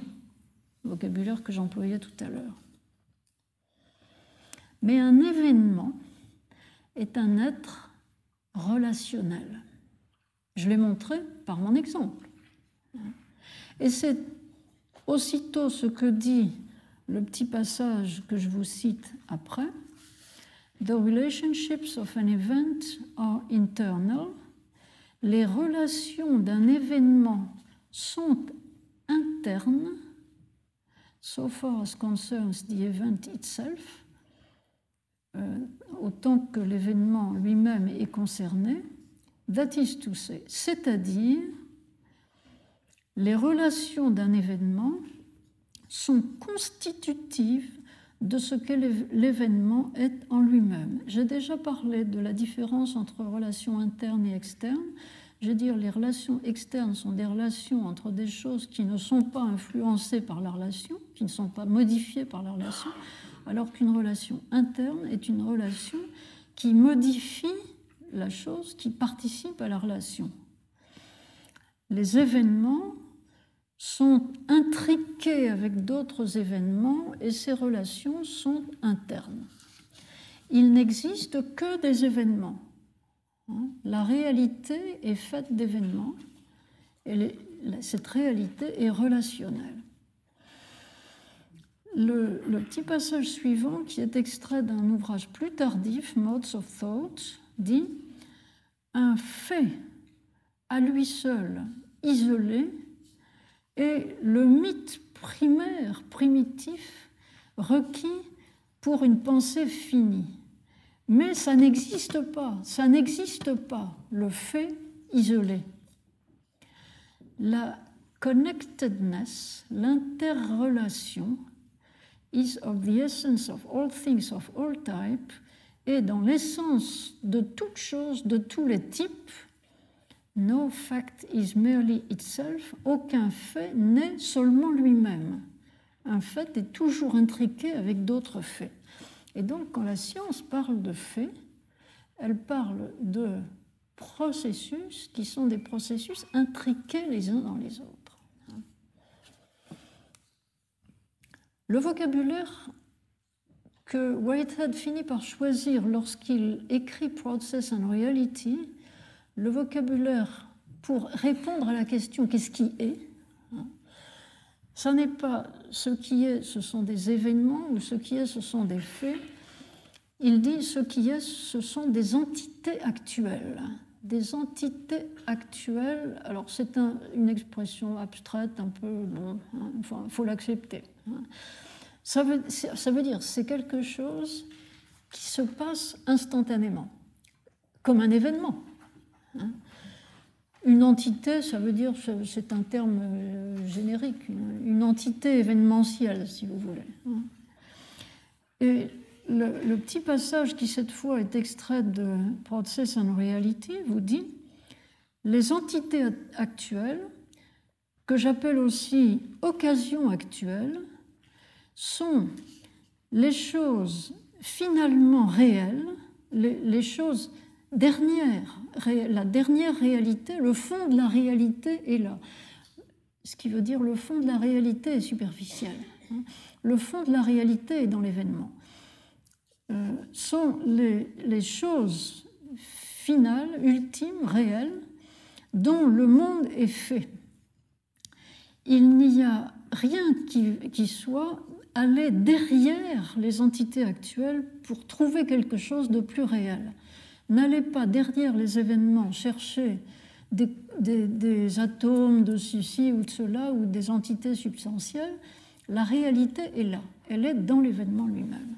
Speaker 1: vocabulaire que j'employais tout à l'heure. Mais un événement est un être relationnel. Je l'ai montré par mon exemple. Et c'est aussitôt ce que dit le petit passage que je vous cite après. The relationships of an event are internal. Les relations d'un événement sont internes, so far as concerns the event itself, euh, autant que l'événement lui-même est concerné, that is to say, c'est-à-dire les relations d'un événement sont constitutives de ce que l'événement est en lui-même. J'ai déjà parlé de la différence entre relations internes et externes. Je veux dire, les relations externes sont des relations entre des choses qui ne sont pas influencées par la relation, qui ne sont pas modifiées par la relation, alors qu'une relation interne est une relation qui modifie la chose, qui participe à la relation. Les événements sont intriqués avec d'autres événements et ces relations sont internes. Il n'existe que des événements. Hein. La réalité est faite d'événements et cette réalité est relationnelle. Le, le, petit passage suivant, qui est extrait d'un ouvrage plus tardif, Modes of Thought, dit Un fait à lui seul, isolé, est le mythe primaire, primitif, requis pour une pensée finie. Mais ça n'existe pas, ça n'existe pas, le fait isolé. La connectedness, l'interrelation, is of the essence of all things of all type, est dans l'essence de toutes choses, de tous les types, No fact is merely itself. Aucun fait n'est seulement lui-même. Un fait est toujours intriqué avec d'autres faits. Et donc, quand la science parle de faits, elle parle de processus qui sont des processus intriqués les uns dans les autres. Le vocabulaire que Whitehead finit par choisir lorsqu'il écrit Process and Reality le vocabulaire pour répondre à la question qu'est-ce qui est hein, Ça n'est pas ce qui est, ce sont des événements, ou ce qui est, ce sont des faits. Il dit ce qui est, ce sont des entités actuelles. Des entités actuelles, alors c'est une expression abstraite, un peu, bon, il hein, faut, l'accepter. Hein. Ça veut, ça veut dire c'est quelque chose qui se passe instantanément, comme un événement. Hein. Une entité, ça veut dire, c'est un terme euh, générique, une entité événementielle, si vous voulez. Hein. Et le, petit passage qui, cette fois, est extrait de Process and Reality, vous dit Les entités actuelles, que j'appelle aussi occasions actuelles, sont les choses finalement réelles, les, les choses dernière, la dernière réalité, le fond de la réalité est là. Ce qui veut dire le fond de la réalité est superficiel. Hein. Le fond de la réalité est dans l'événement. Euh, sont les, choses finales, ultimes, réelles, dont le monde est fait. Il n'y a rien qui, soit allé derrière les entités actuelles pour trouver quelque chose de plus réel. N'allez pas derrière les événements chercher des, atomes de ceci ou de cela ou des entités substantielles. La réalité est là, elle est dans l'événement lui-même.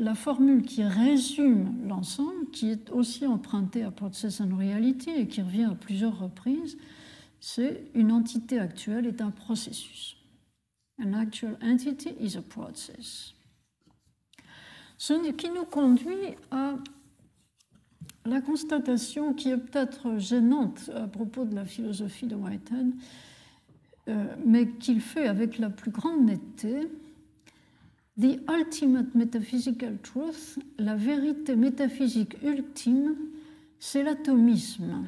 Speaker 1: la formule qui résume l'ensemble, qui est aussi empruntée à Process and Reality et qui revient à plusieurs reprises, c'est une entité actuelle est un processus. An actual entity is a process. Ce qui nous conduit à la constatation qui est peut-être gênante à propos de la philosophie de Whitehead, euh, mais qu'il fait avec la plus grande netteté. The ultimate metaphysical truth, la vérité métaphysique ultime, c'est l'atomisme.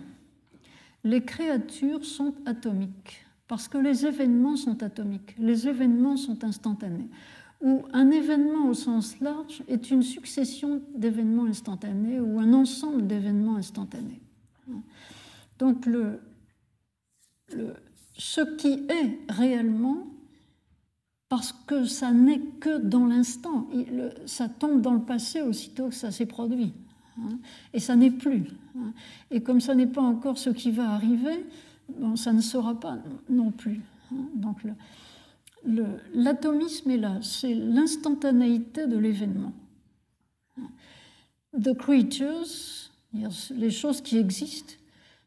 Speaker 1: Les créatures sont atomiques parce que les événements sont atomiques, les événements sont instantanés où un événement au sens large est une succession d'événements instantanés ou un ensemble d'événements instantanés. Donc le, ce qui est réellement, parce que ça n'est que dans l'instant, ça tombe dans le passé aussitôt que ça s'est produit. Hein, et ça n'est plus. Hein. Et comme ça n'est pas encore ce qui va arriver, bon, ça ne sera pas non plus. Hein. Donc le, l'atomisme est là, c'est l'instantanéité de l'événement. The creatures, les choses qui existent,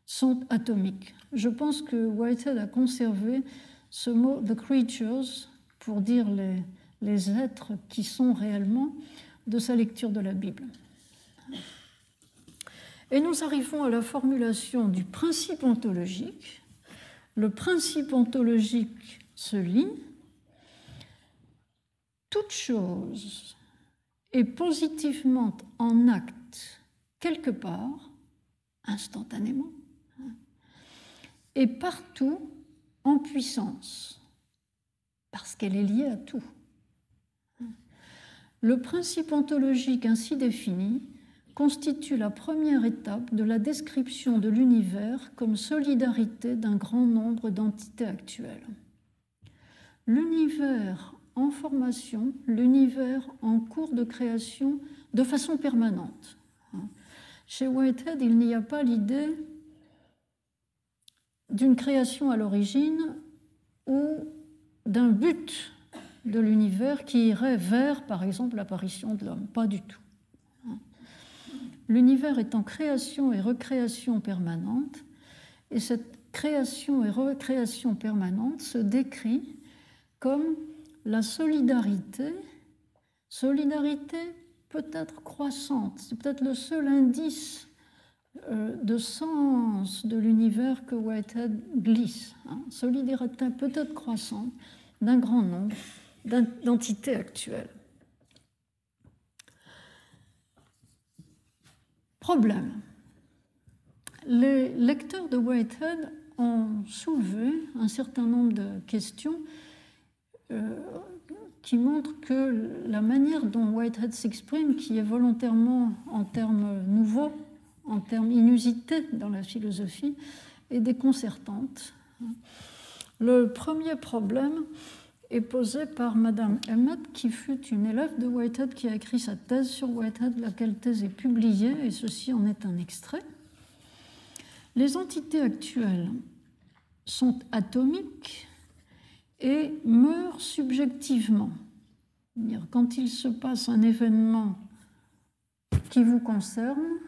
Speaker 1: sont atomiques. Je pense que Whitehead a conservé ce mot the creatures pour dire les, les êtres qui sont réellement de sa lecture de la Bible. Et nous arrivons à la formulation du principe ontologique. Le principe ontologique se lit toute chose est positivement en acte quelque part, instantanément, et partout en puissance, parce qu'elle est liée à tout. Le principe ontologique ainsi défini constitue la première étape de la description de l'univers comme solidarité d'un grand nombre d'entités actuelles. L'univers en formation, l'univers en cours de création de façon permanente. Chez Whitehead, il n'y a pas l'idée d'une création à l'origine ou d'un but de l'univers qui irait vers, par exemple, l'apparition de l'homme. Pas du tout. L'univers est en création et recréation permanente, et cette création et recréation permanente se décrit comme la solidarité, solidarité peut-être croissante, c'est peut-être le seul indice euh, de sens de l'univers que Whitehead glisse, hein. solidarité peut-être croissante d'un grand nombre d'entités actuelles. Problème. Les lecteurs de Whitehead ont soulevé un certain nombre de questions qui montrent que la manière dont Whitehead s'exprime, qui est volontairement en termes nouveaux, en termes inusités dans la philosophie, est déconcertante. Le premier problème est posé par Madame Emmett, qui fut une élève de Whitehead, qui a écrit sa thèse sur Whitehead, laquelle thèse est publiée, et ceci en est un extrait. Les entités actuelles sont atomiques et meurent subjectivement. Quand il se passe un événement qui vous concerne,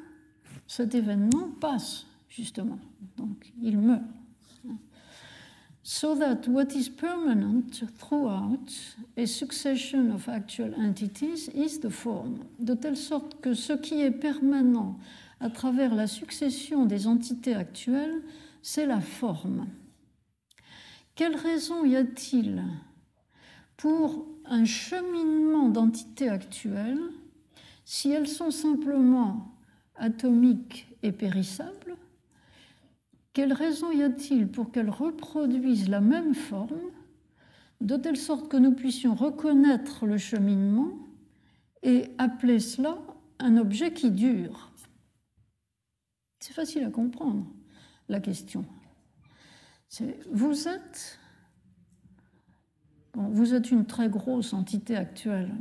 Speaker 1: cet événement passe, justement. Donc, il meurt so that what is permanent throughout a succession of actual entities is the form, de telle sorte que ce qui est permanent à travers la succession des entités actuelles, c'est la forme. Quelle raison y a-t-il pour un cheminement d'entités actuelles si elles sont simplement atomiques et périssables? Quelle raison y a-t-il pour qu'elles reproduisent la même forme, de telle sorte que nous puissions reconnaître le cheminement et appeler cela un objet qui dure? C'est facile à comprendre, la question. Vous êtes, vous êtes une très grosse entité actuelle,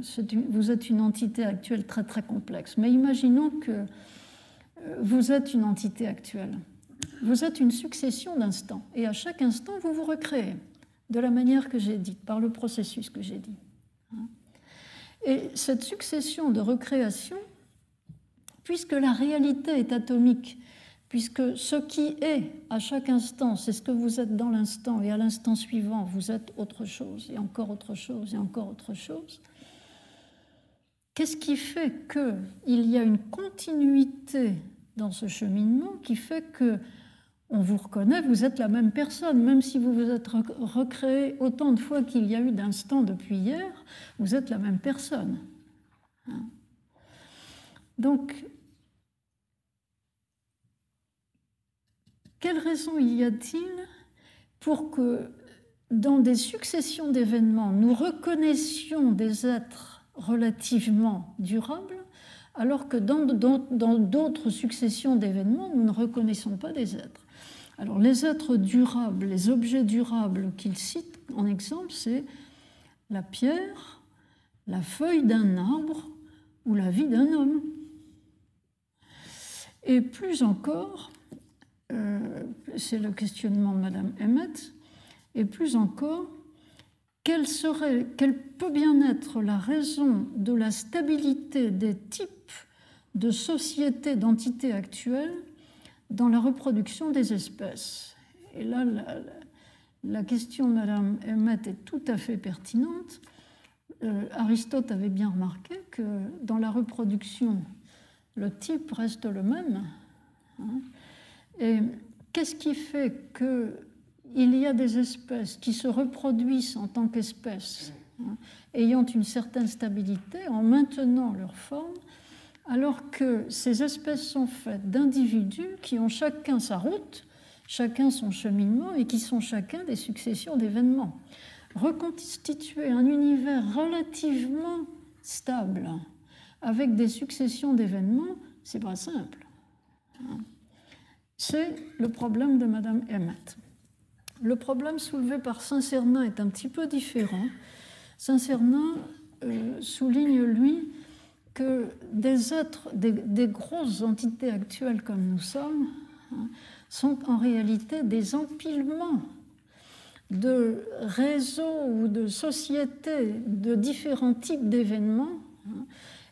Speaker 1: vous êtes une entité actuelle très très complexe, mais imaginons que euh, vous êtes une entité actuelle vous êtes une succession d'instants. Et à chaque instant, vous vous recréez de la manière que j'ai dit, par le processus que j'ai dit. Et cette succession de recréation, puisque la réalité est atomique, puisque ce qui est à chaque instant, c'est ce que vous êtes dans l'instant, et à l'instant suivant, vous êtes autre chose, et encore autre chose, et encore autre chose, qu'est-ce qui fait qu'il y a une continuité dans ce cheminement qui fait que on vous reconnaît, vous êtes la même personne, même si vous vous êtes recréé autant de fois qu'il y a eu d'instants depuis hier, vous êtes la même personne. Hein? Donc, quelle raison y a-t-il pour que dans des successions d'événements, nous reconnaissions des êtres relativement durables, alors que dans d'autres successions d'événements, nous ne reconnaissons pas des êtres? Alors les êtres durables, les objets durables qu'il cite en exemple, c'est la pierre, la feuille d'un arbre ou la vie d'un homme. Et plus encore, c'est le questionnement de Madame Emmett, et plus encore, quelle, serait, quelle peut bien être la raison de la stabilité des types de sociétés d'entités actuelles dans la reproduction des espèces? Et là, la, question de Madame Emmett est tout à fait pertinente. Euh, Aristote avait bien remarqué que dans la reproduction, le type reste le même, Hein. Et qu'est-ce qui fait qu'il y a des espèces qui se reproduisent en tant qu'espèces, hein, ayant une certaine stabilité, en maintenant leur forme, alors que ces espèces sont faites d'individus qui ont chacun sa route, chacun son cheminement et qui sont chacun des successions d'événements. Reconstituer un univers relativement stable avec des successions d'événements, c'est pas simple. C'est le problème de Madame Emmett. Le problème soulevé par Saint-Cernin est un petit peu différent. Saint-Cernin euh, souligne, lui, que des êtres, des, grosses entités actuelles comme nous sommes, hein, sont en réalité des empilements de réseaux ou de sociétés de différents types d'événements hein,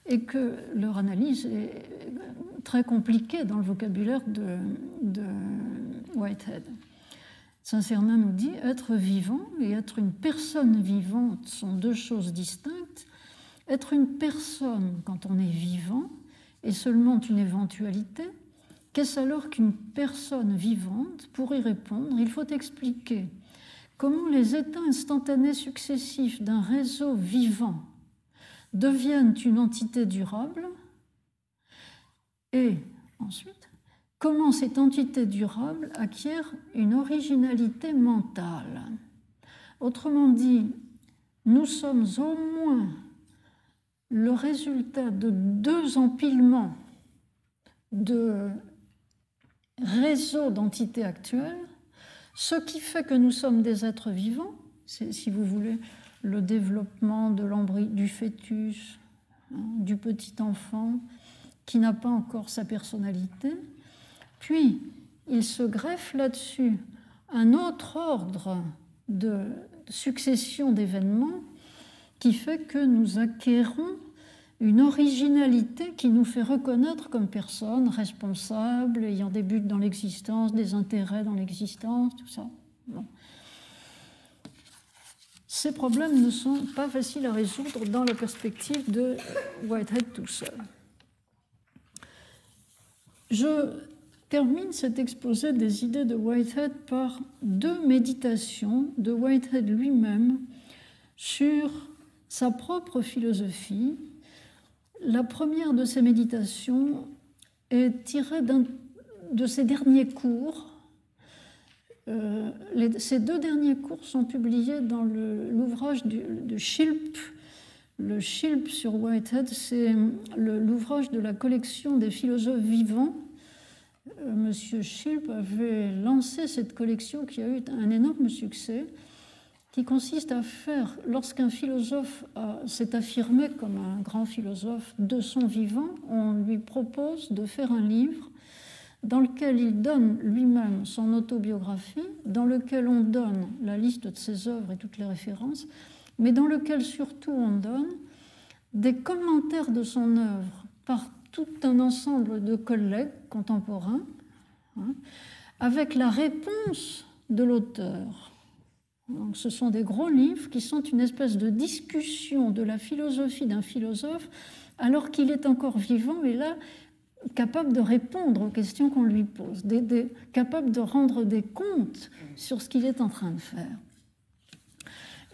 Speaker 1: et que leur analyse est très compliquée dans le vocabulaire de, Whitehead. Saint-Cernin nous dit être vivant et être une personne vivante sont deux choses distinctes. Être une personne quand on est vivant est seulement une éventualité. Qu'est-ce alors qu'une personne vivante? Pour y répondre, il faut expliquer comment les états instantanés successifs d'un réseau vivant deviennent une entité durable et ensuite comment cette entité durable acquiert une originalité mentale? Autrement dit, nous sommes au moins le résultat de deux empilements de réseaux d'entités actuelles, ce qui fait que nous sommes des êtres vivants, si vous voulez, le développement de du fœtus, hein, du petit enfant, qui n'a pas encore sa personnalité. Puis, il se greffe là-dessus un autre ordre de succession d'événements qui fait que nous acquérons une originalité qui nous fait reconnaître comme personne responsable, ayant des buts dans l'existence, des intérêts dans l'existence, tout ça. Ces problèmes ne sont pas faciles à résoudre dans la perspective de Whitehead tout seul. Je termine cet exposé des idées de Whitehead par deux méditations de Whitehead lui-même sur sa propre philosophie. La première de ces méditations est tirée de ses derniers cours. Euh, ces deux derniers cours sont publiés dans l'ouvrage de Schilp. Le Schilp sur Whitehead, c'est l'ouvrage de la collection des philosophes vivants. Euh, Monsieur Schilp avait lancé cette collection qui a eu un énorme succès qui consiste à faire, lorsqu'un philosophe s'est affirmé comme un grand philosophe de son vivant, on lui propose de faire un livre dans lequel il donne lui-même son autobiographie, dans lequel on donne la liste de ses œuvres et toutes les références, mais dans lequel surtout on donne des commentaires de son œuvre par tout un ensemble de collègues contemporains, hein, avec la réponse de l'auteur. Ce sont des gros livres qui sont une espèce de discussion de la philosophie d'un philosophe alors qu'il est encore vivant et là capable de répondre aux questions qu'on lui pose, capable de rendre des comptes sur ce qu'il est en train de faire.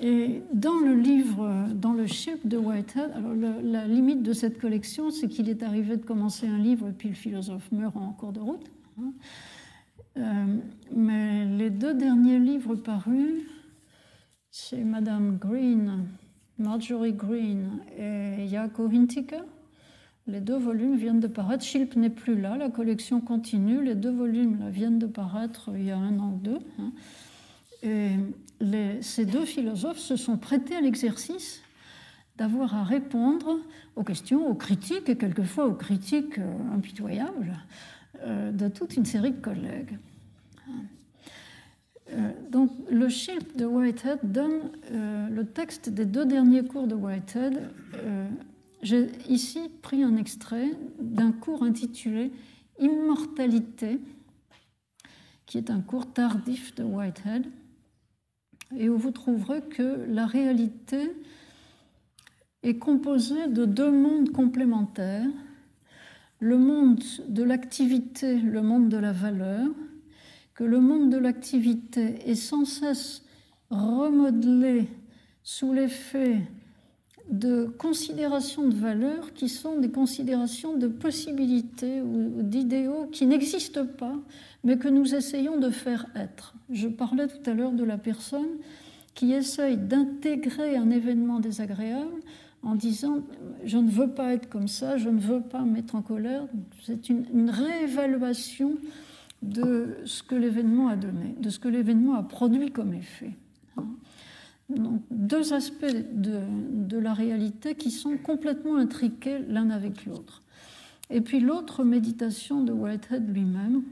Speaker 1: Et dans le livre, dans le Ship de Whitehead, alors la limite de cette collection, c'est qu'il est arrivé de commencer un livre et puis le philosophe meurt en cours de route. Hein. Euh, mais les deux derniers livres parus, c'est Madame Green, Marjorie Green et Jaco Hintiker. Les deux volumes viennent de paraître. Schilp n'est plus là, la collection continue. Les deux volumes viennent de paraître il y a un an ou deux. Hein. Et ces deux philosophes se sont prêtés à l'exercice d'avoir à répondre aux questions, aux critiques et quelquefois aux critiques euh, impitoyables euh, de toute une série de collègues. Euh, donc, le Shilp de Whitehead donne le texte des deux derniers cours de Whitehead. J'ai ici pris un extrait d'un cours intitulé Immortalité, qui est un cours tardif de Whitehead, et où vous trouverez que la réalité est composée de deux mondes complémentaires. le monde de l'activité, le monde de la valeur, que le monde de l'activité est sans cesse remodelé sous l'effet de considérations de valeur qui sont des considérations de possibilités ou d'idéaux qui n'existent pas, mais que nous essayons de faire être. Je parlais tout à l'heure de la personne qui essaye d'intégrer un événement désagréable en disant je ne veux pas être comme ça, je ne veux pas me mettre en colère. C'est une, une, réévaluation de ce que l'événement a donné, de ce que l'événement a produit comme effet. Deux aspects de, la réalité qui sont complètement intriqués l'un avec l'autre. Et puis l'autre méditation de Whitehead lui-même,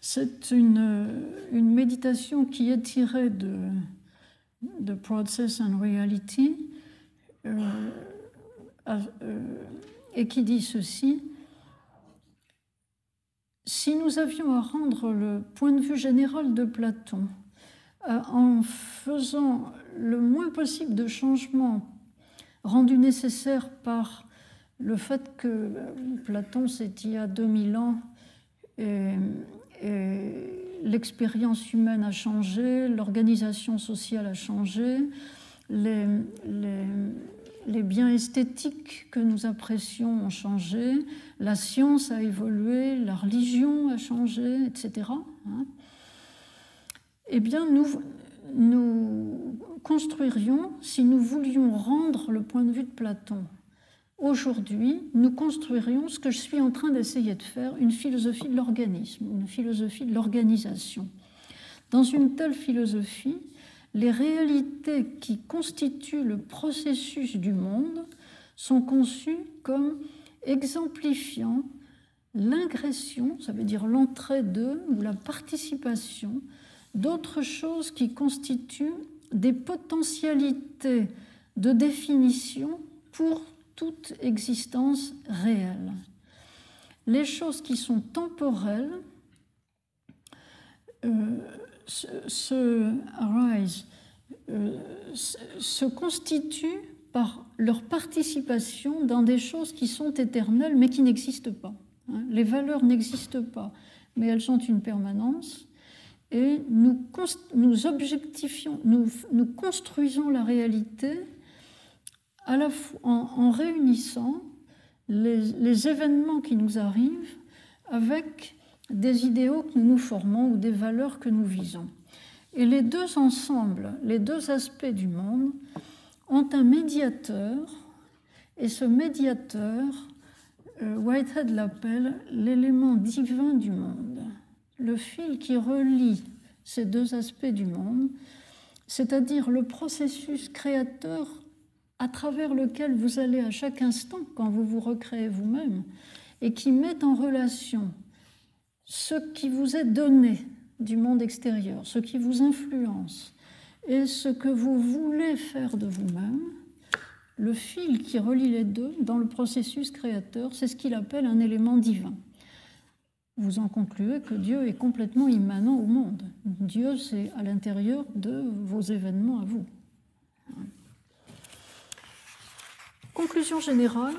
Speaker 1: c'est une, une, méditation qui est tirée de, de Process and Reality euh, euh, et qui dit ceci. Si nous avions à rendre le point de vue général de Platon, en faisant le moins possible de changements rendus nécessaires par le fait que Platon, c'est il y a 2000 ans, et, l'expérience humaine a changé, l'organisation sociale a changé, les, biens esthétiques que nous apprécions ont changé, la science a évolué, la religion a changé, etc eh bien, nous, construirions, si nous voulions rendre le point de vue de Platon aujourd'hui, nous construirions ce que je suis en train d'essayer de faire, une philosophie de l'organisme, une philosophie de l'organisation. Dans une telle philosophie, les réalités qui constituent le processus du monde sont conçues comme exemplifiant l'ingression, ça veut dire l'entrée de ou la participation d'autres choses qui constituent des potentialités de définition pour toute existence réelle. Les choses qui sont temporelles euh, se, euh, se constituent par leur participation dans des choses qui sont éternelles mais qui n'existent pas. Hein. Les valeurs n'existent pas, mais elles ont une permanence et nous, objectifions, nous, construisons la réalité à la en, en, réunissant les, les, événements qui nous arrivent avec des idéaux que nous nous formons ou des valeurs que nous visons. Et les deux ensembles, les deux aspects du monde, ont un médiateur, et ce médiateur, euh, Whitehead l'appelle l'élément divin du monde le fil qui relie ces deux aspects du monde, c'est-à-dire le processus créateur à travers lequel vous allez à chaque instant quand vous vous recréez vous-même, et qui met en relation ce qui vous est donné du monde extérieur, ce qui vous influence, et ce que vous voulez faire de vous-même, le fil qui relie les deux dans le processus créateur, c'est ce qu'il appelle un élément divin vous en concluez que Dieu est complètement immanent au monde. Dieu, c'est à l'intérieur de vos événements à vous. Conclusion générale,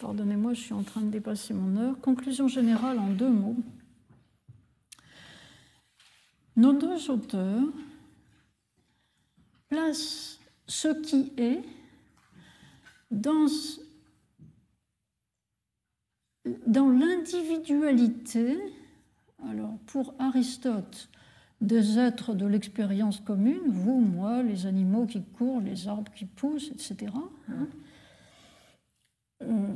Speaker 1: pardonnez-moi, je suis en train de dépasser mon heure. Conclusion générale en deux mots. Nos deux auteurs placent ce qui est dans dans l'individualité, alors pour Aristote, des êtres de l'expérience commune, vous, moi, les animaux qui courent, les arbres qui poussent, etc., hein, euh,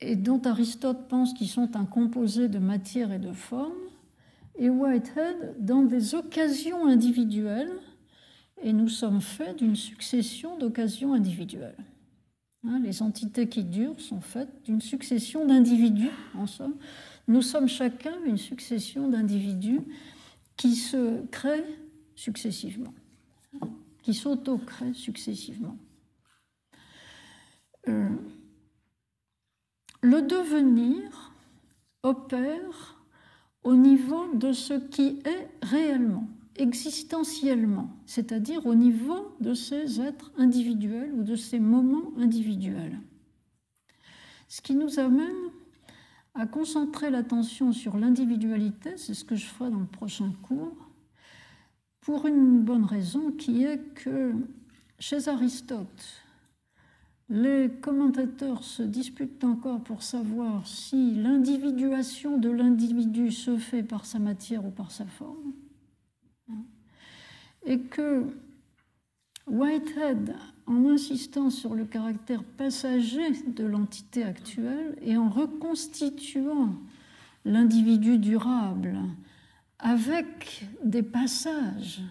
Speaker 1: et dont Aristote pense qu'ils sont un composé de matière et de forme, et Whitehead dans des occasions individuelles, et nous sommes faits d'une succession d'occasions individuelles. Hein, les entités qui durent sont faites d'une succession d'individus, en somme. Nous sommes chacun une succession d'individus qui se créent successivement, qui s'auto-créent successivement. Euh, le devenir opère au niveau de ce qui est réellement existentiellement, c'est-à-dire au niveau de ces êtres individuels ou de ces moments individuels. Ce qui nous amène à concentrer l'attention sur l'individualité, c'est ce que je ferai dans le prochain cours, pour une bonne raison qui est que chez Aristote, les commentateurs se disputent encore pour savoir si l'individuation de l'individu se fait par sa matière ou par sa forme. Et que Whitehead, en insistant sur le caractère passager de l'entité actuelle et en reconstituant l'individu durable avec des passages,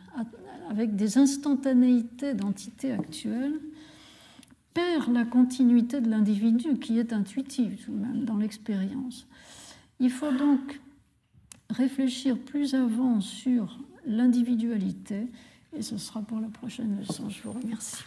Speaker 1: avec des instantanéités d'entité actuelle, perd la continuité de l'individu qui est intuitive tout de même dans l'expérience. Il faut donc réfléchir plus avant sur l'individualité et ce sera pour la prochaine leçon. Je vous remercie.